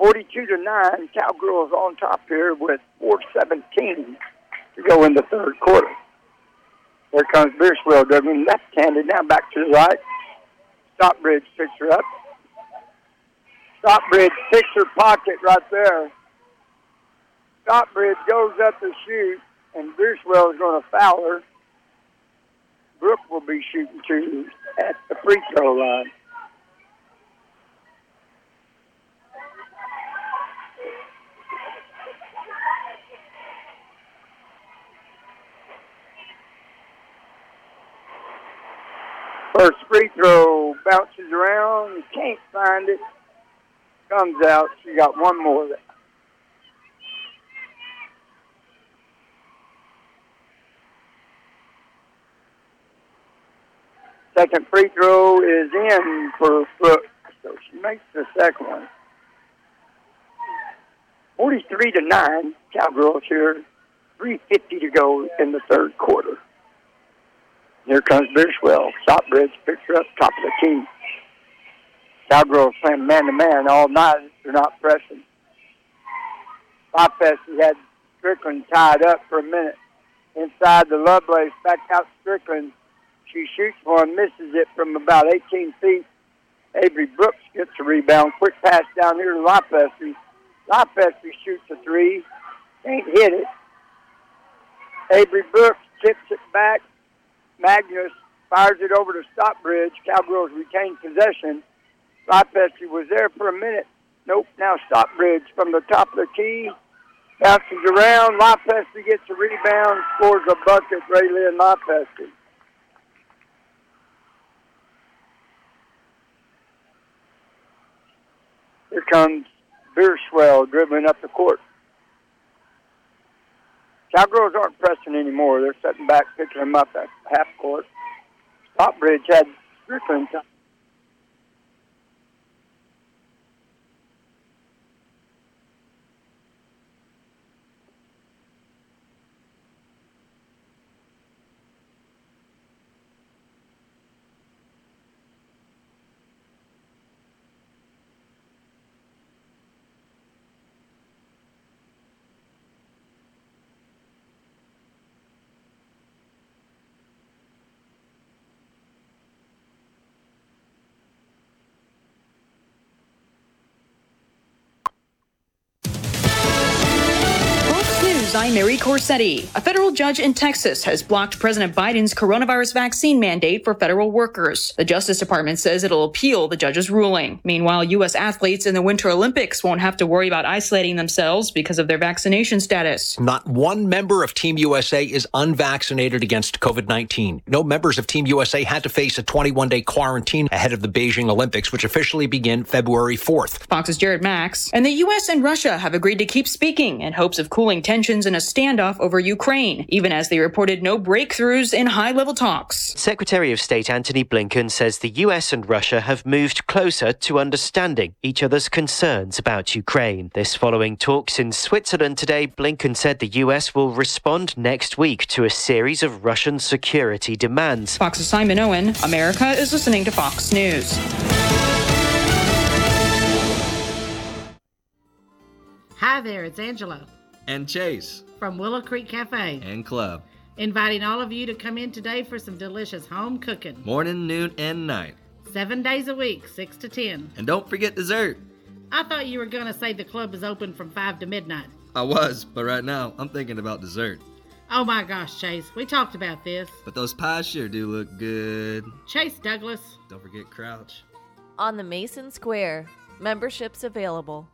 42 to 9. Cowgirls on top here with 417 to go in the third quarter. There comes Bierswell, Dugan left-handed now back to the right. Stockbridge picks her up. Stockbridge picks her pocket right there. Stockbridge goes up to shoot, and Bierswell is going to foul her. Brooke will be shooting two at the free throw line. First free throw bounces around, can't find it, comes out. She got one more there. Second free throw is in for Brooks, so she makes the second one. 43 to 9, Cowgirls here. 3.50 to go in the third quarter. Here comes Bishwell. Stockbridge picks her up top of the key. Cowgirls playing man to man all night. They're not pressing. Lopez had Strickland tied up for a minute. Inside the Lovelace, back out Strickland. She shoots one, misses it from about 18 feet. Avery Brooks gets a rebound. Quick pass down here to Lopez. Lopez shoots a three. Can't hit it. Avery Brooks tips it back. Magnus fires it over to Stockbridge. Cowgirls retain possession. Lopez was there for a minute. Nope, now Stockbridge from the top of the key. Bounces around. Lopez gets a rebound, scores a bucket. Raylyn Lopez. Here comes Beerswell dribbling up the court. Cowgirls aren't pressing anymore. They're setting back, picking them up at half court. Stockbridge had Strickland. I'm Mary Corsetti. A federal judge in Texas has blocked President Biden's coronavirus vaccine mandate for federal workers. The Justice Department says it'll appeal the judge's ruling. Meanwhile, U.S. athletes in the Winter Olympics won't have to worry about isolating themselves because of their vaccination status. Not one member of Team USA is unvaccinated against COVID 19. No members of Team USA had to face a 21 day quarantine ahead of the Beijing Olympics, which officially begin February 4th. Fox's Jared Max. And the U.S. and Russia have agreed to keep speaking in hopes of cooling tensions in a standoff over Ukraine, even as they reported no breakthroughs in high level talks. Secretary of State Antony Blinken says the US and Russia have moved closer to understanding each other's concerns about Ukraine. This following talks in Switzerland today, Blinken said the US will respond next week to a series of Russian security demands. Fox's Simon Owen, America is listening to Fox News. Hi there, it's Angela And Chase. from Willow Creek Cafe, And Club. inviting all of you to come in today for some delicious home cooking. Morning, noon, and night. Seven days a week, 6 to 10. And don't forget dessert. I thought you were going to say the club is open from 5 to midnight. I was, but right now I'm thinking about dessert. Oh my gosh, Chase, we talked about this. But those pies sure do look good. Chase Douglas. Don't forget Crouch. On the Mason Square. Memberships available.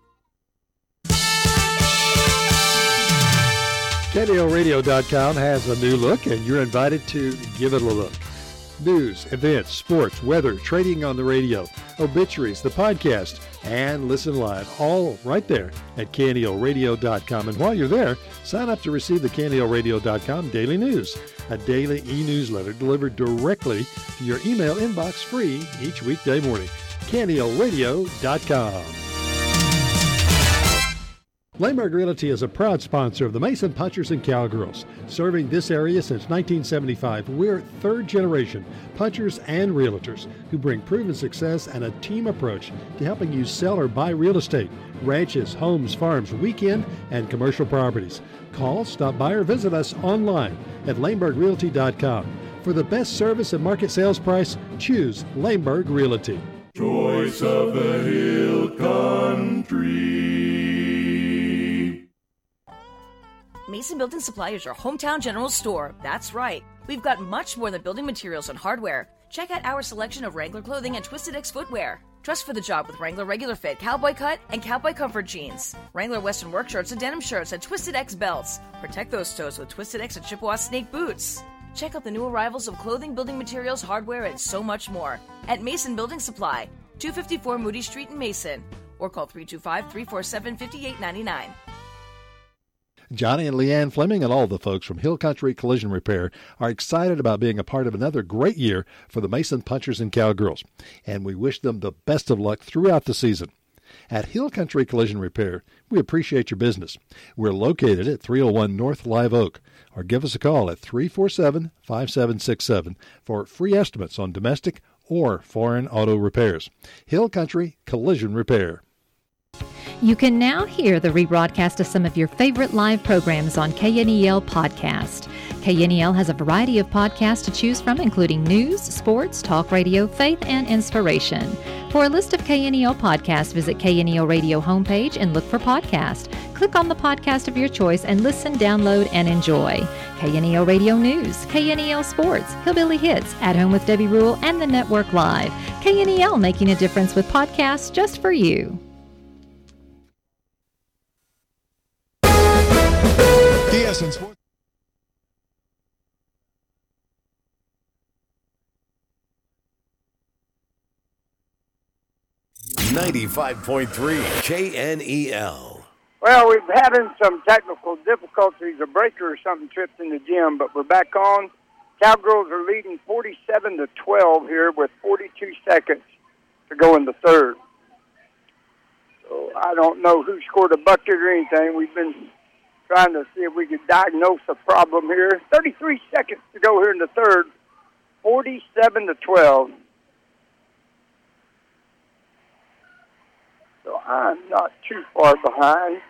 KNELradio.com has a new look, and you're invited to give it a look. News, events, sports, weather, trading on the radio, obituaries, the podcast, and listen live, all right there at KNELradio.com. And while you're there, sign up to receive the KNELradio.com daily news, a daily e-newsletter delivered directly to your email inbox free each weekday morning. KNELradio.com. Lehmberg Realty is a proud sponsor of the Mason Punchers and Cowgirls. Serving this area since 1975, we're third generation punchers and realtors who bring proven success and a team approach to helping you sell or buy real estate, ranches, homes, farms, weekend, and commercial properties. Call, stop by, or visit us online at lehmbergrealty.com. For the best service and market sales price, choose Lehmberg Realty. Choice of the Hill Country. Mason Building Supply is your hometown general store. That's right. We've got much more than building materials and hardware. Check out our selection of Wrangler clothing and Twisted X footwear. Dress for the job with Wrangler Regular Fit, Cowboy Cut, and Cowboy Comfort jeans. Wrangler Western work shirts and denim shirts and Twisted X belts. Protect those toes with Twisted X and Chippewa Snake boots. Check out the new arrivals of clothing, building materials, hardware, and so much more at Mason Building Supply, 254 Moody Street in Mason, or call 325 347 5899. Johnny and Leanne Fleming and all the folks from Hill Country Collision Repair are excited about being a part of another great year for the Mason Punchers and Cowgirls, and we wish them the best of luck throughout the season. At Hill Country Collision Repair, we appreciate your business. We're located at 301 North Live Oak, or give us a call at 347 5767 for free estimates on domestic or foreign auto repairs. Hill Country Collision Repair. You can now hear the rebroadcast of some of your favorite live programs on KNEL Podcast. KNEL has a variety of podcasts to choose from, including news, sports, talk radio, faith, and inspiration. For a list of KNEL podcasts, visit KNEL Radio homepage and look for podcast. Click on the podcast of your choice and listen, download, and enjoy. KNEL Radio News, KNEL Sports, Hillbilly Hits, At Home with Debbie Rule, and the Network Live. KNEL making a difference with podcasts just for you. TSN Sports. Ninety-five point three KNEL. Well, we've having some technical difficulties. A breaker or something tripped in the gym, but we're back on. Cowgirls are leading 47 to 12 here with 42 seconds to go in the third. So I don't know who scored a bucket or anything. We've been trying to see if we could diagnose a problem here. 33 seconds to go here in the third. 47 to 12. So I'm not too far behind.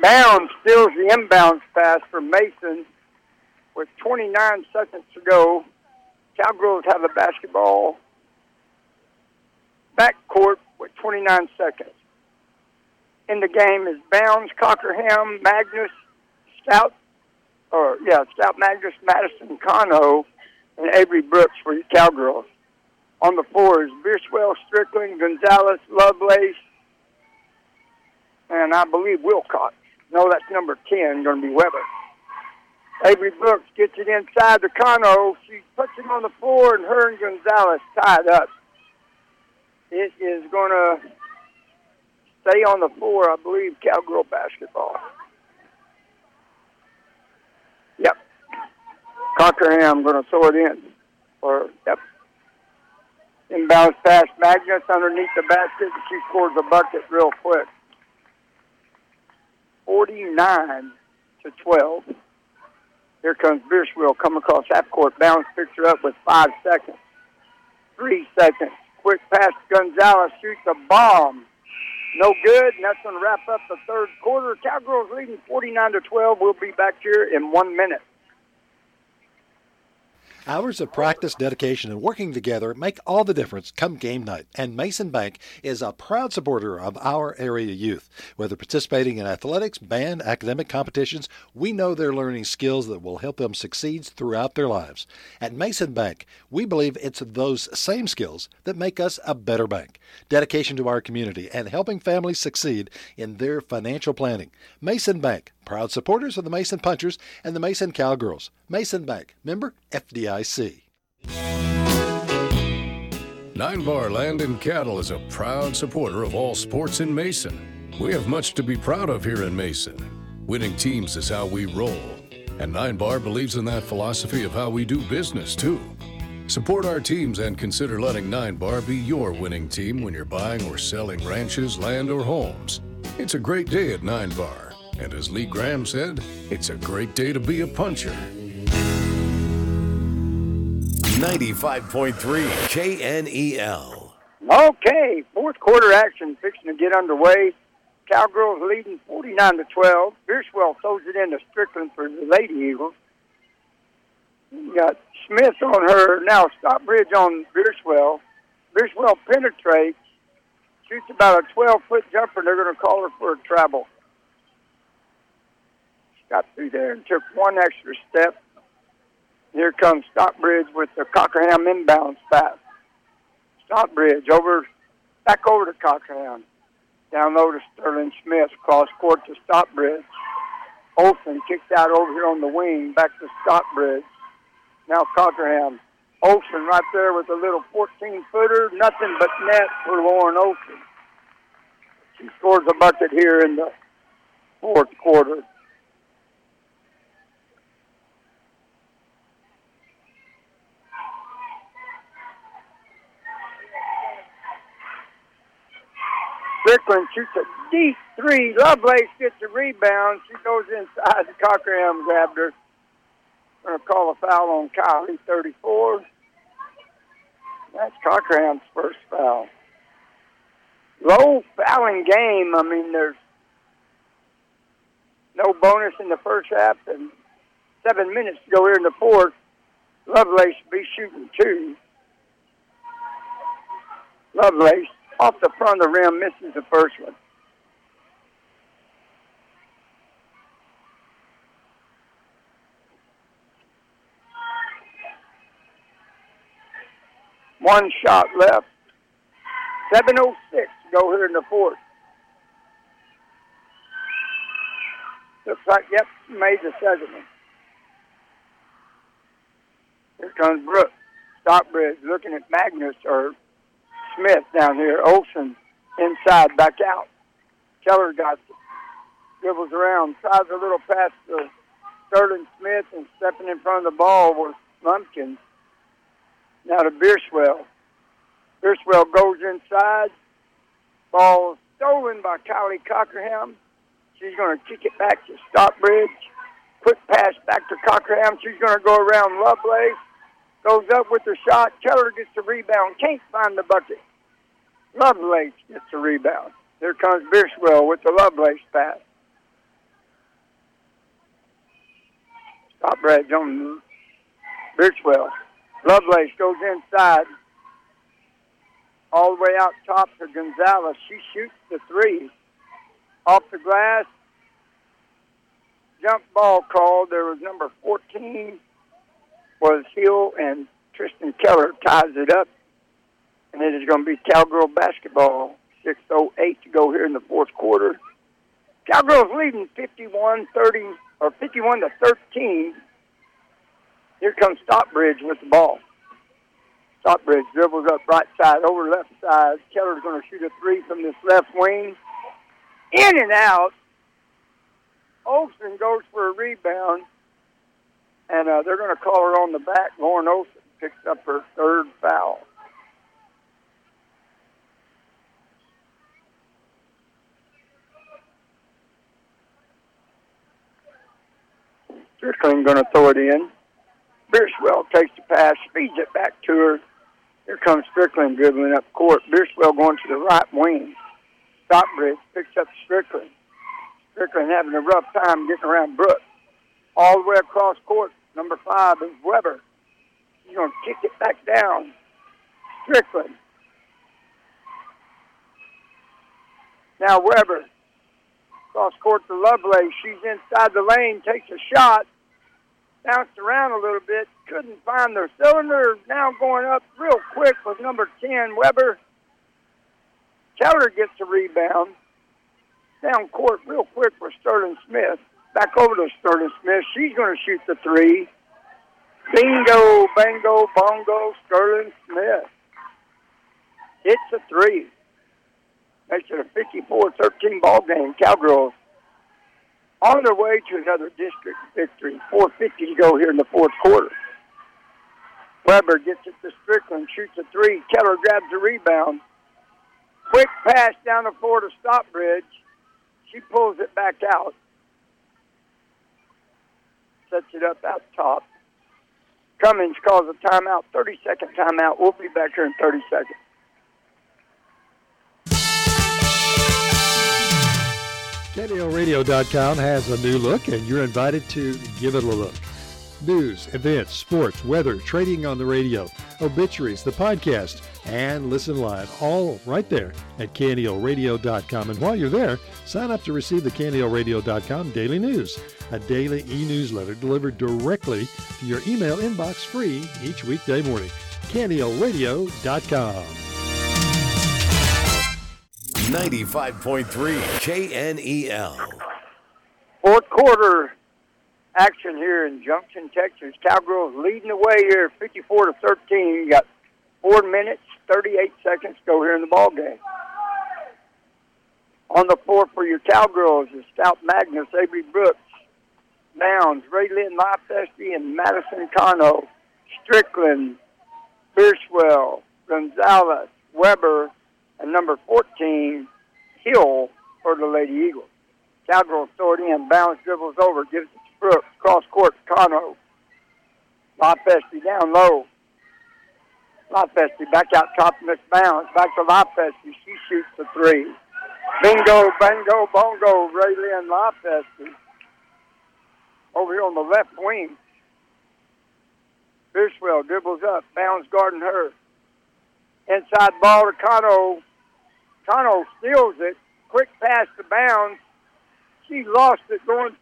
Bounds steals the inbounds pass from Mason with 29 seconds to go. Cowgirls have the basketball backcourt with 29 seconds. In the game is Bounds, Cockerham, Magnus, Stout, or yeah, Stout, Magnus, Madison, Cono, and Avery Brooks for the Cowgirls. On the floor is Bierswell, Strickland, Gonzalez, Lovelace, and I believe Wilcox. No, that's number 10, going to be Weber. Avery Brooks gets it inside to Cono. She puts it on the floor, and her and Gonzalez tied up. It is going to stay on the floor, I believe, Cowgirl basketball. Yep. Cockerham going to throw it in. Or, yep. Inbounds pass Magnus underneath the basket, she scores a bucket real quick. 49 to 12. Here comes Bierswell come across half court. Bounce picks her up with five seconds. three seconds. Quick pass Gonzalez shoots a bomb. No good, and that's going to wrap up the third quarter. Cowgirls leading 49 to 12. We'll be back here in one minute. Hours of practice, dedication, and working together make all the difference come game night. And Mason Bank is a proud supporter of our area youth. Whether participating in athletics, band, academic competitions, we know they're learning skills that will help them succeed throughout their lives. At Mason Bank, we believe it's those same skills that make us a better bank. Dedication to our community and helping families succeed in their financial planning. Mason Bank, proud supporters of the Mason Punchers and the Mason Cowgirls. Mason Bank, member FDIC. Nine Bar Land and Cattle is a proud supporter of all sports in Mason. We have much to be proud of here in Mason. Winning teams is how we roll, and Nine Bar believes in that philosophy of how we do business too. Support our teams and consider letting Nine Bar be your winning team when you're buying or selling ranches, land, or homes. It's a great day at Nine Bar, and as Lee Graham said, it's a great day to be a puncher. 95.3 KNEL. Okay, fourth quarter action fixing to get underway. Cowgirls leading 49 to 12. Bierswell throws it into Strickland for the Lady Eagles. You got Smith on her. Now Stockbridge on Bierswell. Bierswell penetrates, shoots about a 12 foot jumper, they're going to call her for a travel. Got through there and took one extra step. Here comes Stockbridge with the Cockerham inbounds pass. Stockbridge over, back over to Cockerham. Down low to Sterling Smith, cross court to Stockbridge. Olson kicked out over here on the wing, back to Stockbridge. Now Cockerham. Olson right there with a little 14 footer, nothing but net for Lauren Olson. She scores a bucket here in the fourth quarter. Strickland shoots a deep three. Lovelace gets a rebound. She goes inside. Cockerham grabbed her. Going to call a foul on Kylie, 34. That's Cockerham's first foul. Low fouling game. I mean, there's no bonus in the first half and seven minutes to go here in the fourth. Lovelace be shooting two. Lovelace off the front of the rim, misses the first one. One shot left. 7.06 to go here in the fourth. Looks like, yep, made the second one. Here comes Brooks. Stockbridge looking at Magnus or Smith down here. Olson inside, back out. Keller got dribbles around, tries a little pass to Sterling Smith, and stepping in front of the ball was Lumpkins. Now to Bierswell. Bierswell goes inside. Ball stolen by Kylie Cockerham. She's going to kick it back to Stockbridge. Quick pass back to Cockerham. She's going to go around Lovelace. Goes up with the shot. Keller gets the rebound. Can't find the bucket. Lovelace gets the rebound. Here comes Bierswell with the Lovelace pass. Top Stockbridge on Bierswell. Lovelace goes inside. All the way out top to Gonzalez. She shoots the three. Off the glass. Jump ball called. There was number 14 was Hill and Tristan Keller ties it up. And it is going to be Cowgirl basketball. 6.08 to go here in the fourth quarter. Cowgirls leading 51 30 or 51 to 13. Here comes Stockbridge with the ball. Stockbridge dribbles up right side over left side. Keller's going to shoot a three from this left wing. In and out. Olson goes for a rebound. And uh, they're going to call her on the back. Lauren Olson picks up her third foul. Strickland going to throw it in. Bierswell takes the pass, feeds it back to her. Here comes Strickland dribbling up court. Bierswell going to the right wing. Stockbridge picks up Strickland. Strickland having a rough time getting around Brooks. All the way across court, number five is Weber. He's going to kick it back down. Strickland. Now Weber. Cross court to Lovelace. She's inside the lane, takes a shot. Bounced around a little bit. Couldn't find their cylinder. Now going up real quick with number 10, Weber. Keller gets a rebound. Down court real quick with Sterling Smith. Back over to Sterling Smith. She's going to shoot the three. Bingo, bango, bongo, Sterling Smith. It's a three. Makes it a 54-13 ball game. Cowgirls on their way to another district victory. 4.50 to go here in the fourth quarter. Weber gets it to Strickland, shoots a three. Keller grabs the rebound. Quick pass down the floor to Stockbridge. She pulls it back out. Sets it up out top. Cummings calls a timeout, 30 second timeout. We'll be back here in 30 seconds. KNELradio.com has a new look, and you're invited to give it a look. News, events, sports, weather, trading on the radio, obituaries, the podcast, and listen live, all right there at KNELradio.com. And while you're there, sign up to receive the KNELradio.com daily news, a daily e-newsletter delivered directly to your email inbox free each weekday morning. KNELradio.com. 95.3 KNEL. Fourth quarter action here in Junction, Texas. Cowgirls leading the way here, 54 to 13. You got four minutes, 38 seconds to go here in the ball game. On the floor for your Cowgirls is Stout Magnus, Avery Brooks, Downs, Ray Lynn Lifesty, and Madison Cano, Strickland, Bierswell, Gonzalez, Weber, and number 14, Hill for the Lady Eagles. Cowgirls throw it in, bounce, dribbles over, gives it to Brooks, cross court, to Cano. Lafesti down low. Lafesti back out top, miss bounce, back to Lafesti. She shoots the three. Bingo, bango, bongo, Ray Lynn Lafesti. Over here on the left wing. Bierswell dribbles up, bounds guarding her. Inside ball to Cano. Cano steals it. Quick pass to Bounds. She lost it going.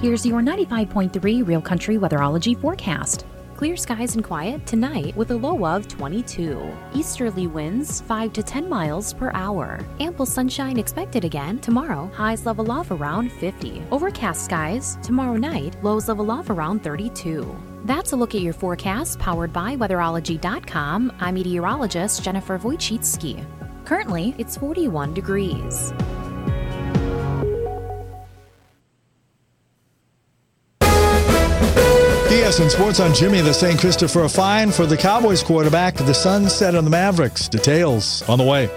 Here's your 95.3 Real Country Weatherology forecast. Clear skies and quiet tonight with a low of 22. Easterly winds 5 to 10 miles per hour. Ample sunshine expected again tomorrow. Highs level off around 50. Overcast skies tomorrow night. Lows level off around 32. That's a look at your forecast powered by weatherology.com. I'm meteorologist Jennifer Wojcicki. Currently, it's 41 degrees. TSN Sports on Jimmy the St. Christopher A fine for the Cowboys quarterback. The sun set on the Mavericks. Details on the way.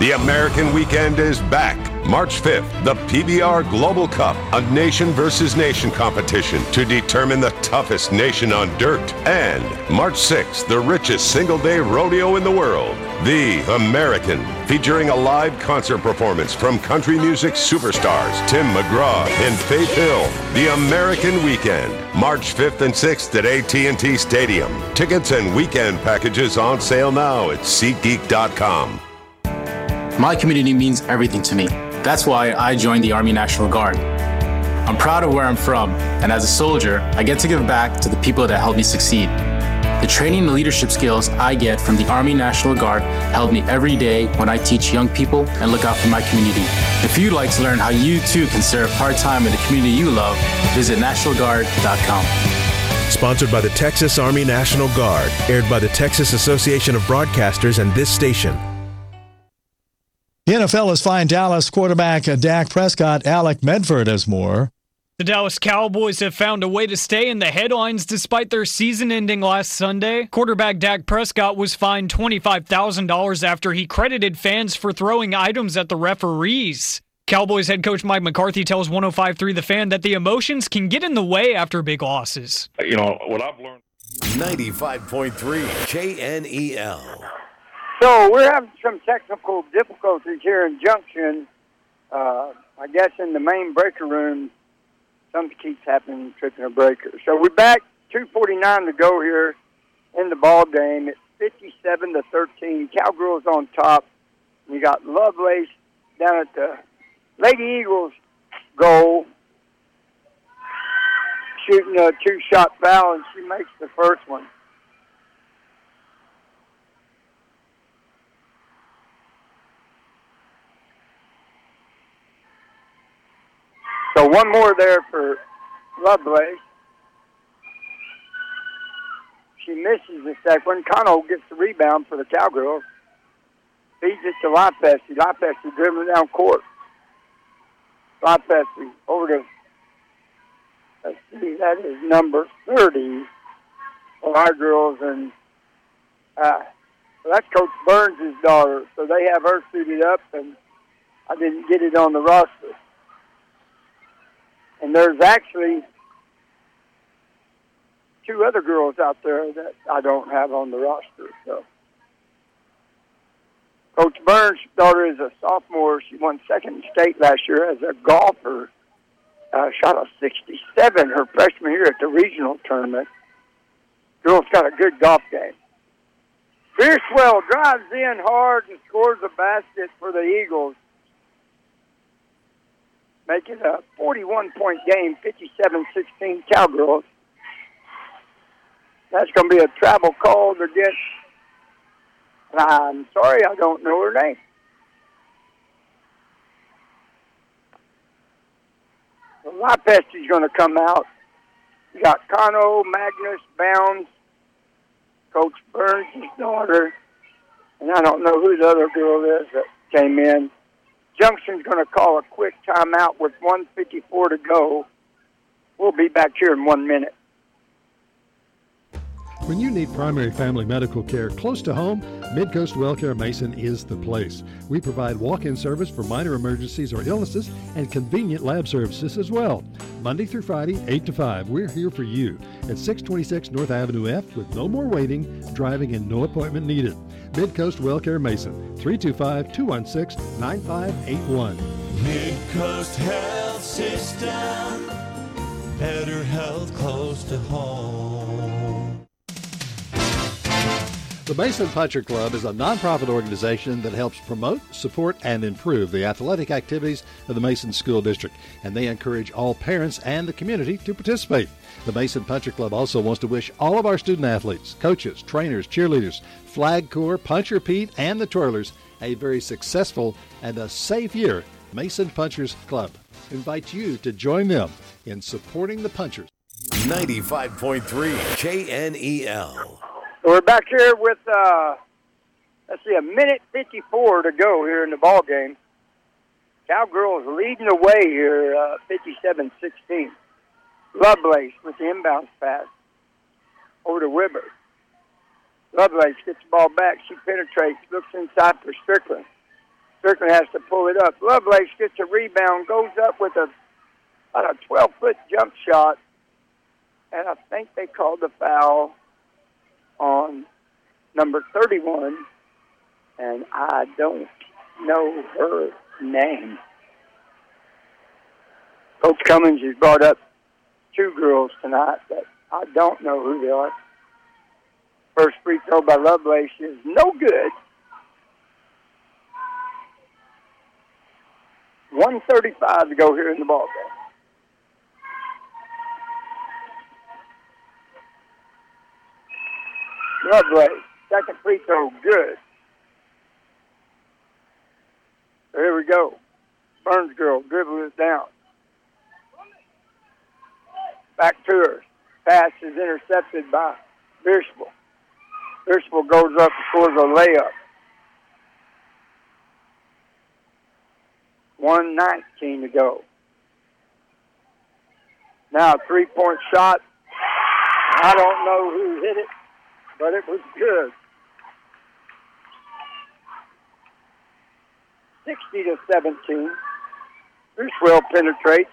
The American weekend is back. March 5th, the PBR Global Cup, a nation versus nation competition to determine the toughest nation on dirt. And March 6th, the richest single day rodeo in the world, the American, featuring a live concert performance from country music superstars Tim McGraw and Faith Hill. The American Weekend, March 5th and 6th at AT&T Stadium. Tickets and weekend packages on sale now at SeatGeek.com. My community means everything to me. That's why I joined the Army National Guard. I'm proud of where I'm from, and as a soldier, I get to give back to the people that helped me succeed. The training and leadership skills I get from the Army National Guard help me every day when I teach young people and look out for my community. If you'd like to learn how you too can serve part time in the community you love, visit NationalGuard.com. Sponsored by the Texas Army National Guard, aired by the Texas Association of Broadcasters and this station. The NFL has fined Dallas quarterback uh, Dak Prescott. Alec Medford has more. The Dallas Cowboys have found a way to stay in the headlines despite their season ending last Sunday. Quarterback Dak Prescott was fined $25,000 after he credited fans for throwing items at the referees. Cowboys head coach Mike McCarthy tells 1053 The Fan that the emotions can get in the way after big losses. You know, what I've learned 95.3 KNEL. So we're having some technical difficulties here in Junction. Uh, I guess in the main breaker room, something keeps happening, tripping a breaker. So we're back, 2:49 to go here in the ball game. It's 57 to 13. Cowgirls on top. You got Lovelace down at the Lady Eagles goal, shooting a two-shot foul, and she makes the first one. So one more there for Lovelace. She misses the second one. Cano gets the rebound for the Cowgirls. Feeds it to Lopesti. Lopesti dribbling down court. Lopesti over to, let's see, that is number 30 of our girls. And uh, that's Coach Burns' daughter. So they have her suited up, and I didn't get it on the roster. And there's actually two other girls out there that I don't have on the roster. So, Coach Burns' daughter is a sophomore. She won second state last year as a golfer. Uh, shot a 67 her freshman year at the regional tournament. Girl's got a good golf game. Bierswell drives in hard and scores a basket for the Eagles make it a 41 point game, 57 16 Cowgirls. That's going to be a travel call against, and I'm sorry, I don't know her name. Lopesti's going to come out. You got Cano, Magnus, Bounds, Coach Burns' daughter, and I don't know who the other girl is that came in. Junction's going to call a quick timeout with 154 to go. We'll be back here in one minute. When you need primary family medical care close to home, Midcoast WellCare Mason is the place. We provide walk-in service for minor emergencies or illnesses and convenient lab services as well. Monday through Friday, 8 to 5, we're here for you at 626 North Avenue F with no more waiting, driving, and no appointment needed. Midcoast WellCare Mason, 325-216-9581. Midcoast Health System, better health close to home. The Mason Puncher Club is a nonprofit organization that helps promote, support, and improve the athletic activities of the Mason School District, and they encourage all parents and the community to participate. The Mason Puncher Club also wants to wish all of our student athletes, coaches, trainers, cheerleaders, Flag Corps, Puncher Pete, and the Twirlers a very successful and a safe year. Mason Punchers Club invites you to join them in supporting the Punchers. 95.3 KNEL. We're back here with, uh, let's see, a minute 54 to go here in the ball game. Cowgirls leading the way here, uh, 57-16. Lovelace with the inbounds pass over to Weber. Lovelace gets the ball back. She penetrates, looks inside for Strickland. Strickland has to pull it up. Lovelace gets a rebound, goes up with a about a 12 foot jump shot, and I think they called the foul on number 31, and I don't know her name. Coach Cummings has brought up two girls tonight that I don't know who they are. First free throw by Lovelace is no good. 135 to go here in the ball game. Lovelace, second free throw, good. Here we go. Burns girl dribbles it down. Back to her. Pass is intercepted by Bishop. Bishop goes up and scores a layup. 119 to go. Now a three-point shot. I don't know who hit it, but it was good. 60 to 17. Bierswell penetrates.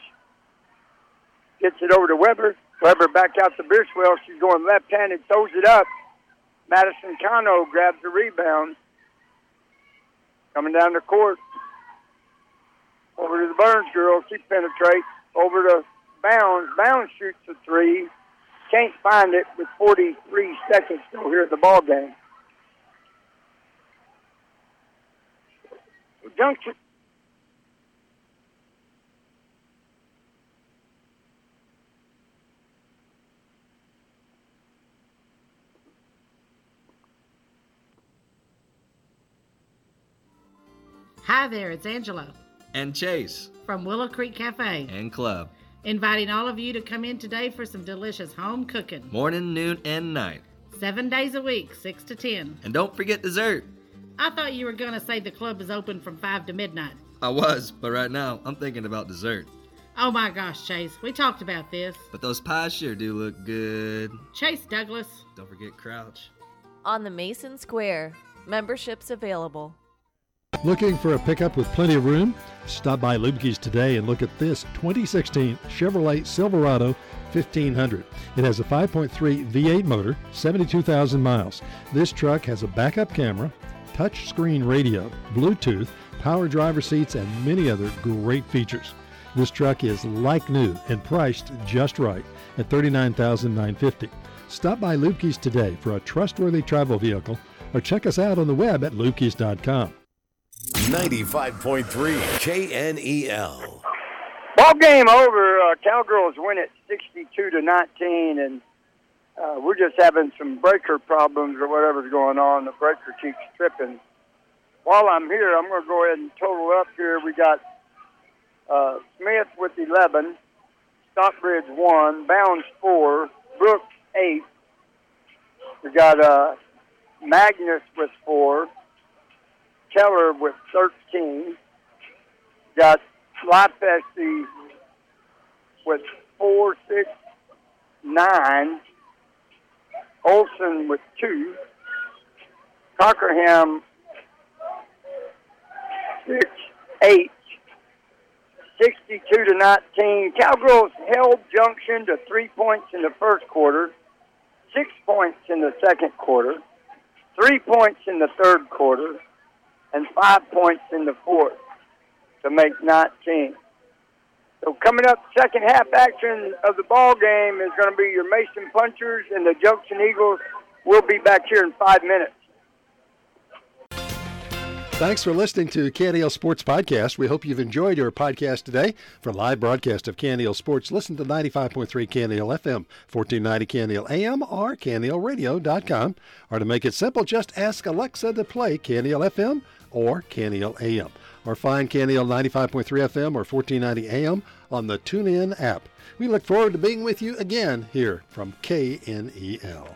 Gets it over to Weber. Weber back out to Bierswell. She's going left-handed, throws it up. Madison Cano grabs the rebound. Coming down the court. Over to the Burns girl. She penetrates. Over to Bounds. Bounds shoots a three. Can't find it with 43 seconds still here at the ball game. Junction. Hi there, it's Angela And Chase. from Willow Creek Cafe, And Club. Inviting all of you to come in today for some delicious home cooking. Morning, noon, and night. Seven days a week, 6 to 10. And don't forget dessert. I thought you were going to say the club is open from 5 to midnight. I was, but right now I'm thinking about dessert. Oh my gosh, Chase, we talked about this. But those pies sure do look good. Chase Douglas. Don't forget Crouch. On the Mason Square. Memberships available. Looking for a pickup with plenty of room? Stop by Lubke's today and look at this 2016 Chevrolet Silverado 1500. It has a 5.3 V8 motor, 72,000 miles. This truck has a backup camera, touch screen radio, Bluetooth, power driver seats, and many other great features. This truck is like new and priced just right at $39,950. Stop by Lubke's today for a trustworthy travel vehicle or check us out on the web at lubkes.com. 95.3 KNEL. Ball game over. Uh, Cowgirls win it 62 to 19, and uh, we're just having some breaker problems or whatever's going on. The breaker keeps tripping. While I'm here, I'm going to go ahead and total up here. We got uh, Smith with 11, Stockbridge 1, Bounds 4, Brooks 8. We got uh, Magnus with 4, Keller with 13. Got Lifesty with 4, 6, 9. Olson with 2. Cockerham 6, 8. 62 to 19. Cowgirls held Junction to three points in the first quarter, six points in the second quarter, three points in the third quarter, and five points in the fourth to make 19. So coming up, second half action of the ball game is going to be your Mason Punchers and the Junction Eagles. We'll be back here in five minutes. Thanks for listening to KNEL Sports Podcast. We hope you've enjoyed your podcast today. For live broadcast of KNEL Sports, listen to 95.3 KNEL FM, 1490 KNEL AM, or KNELradio.com. Or to make it simple, just ask Alexa to play KNEL FM or KNEL AM. Or find KNEL 95.3 FM or 1490 AM on the TuneIn app. We look forward to being with you again here from KNEL.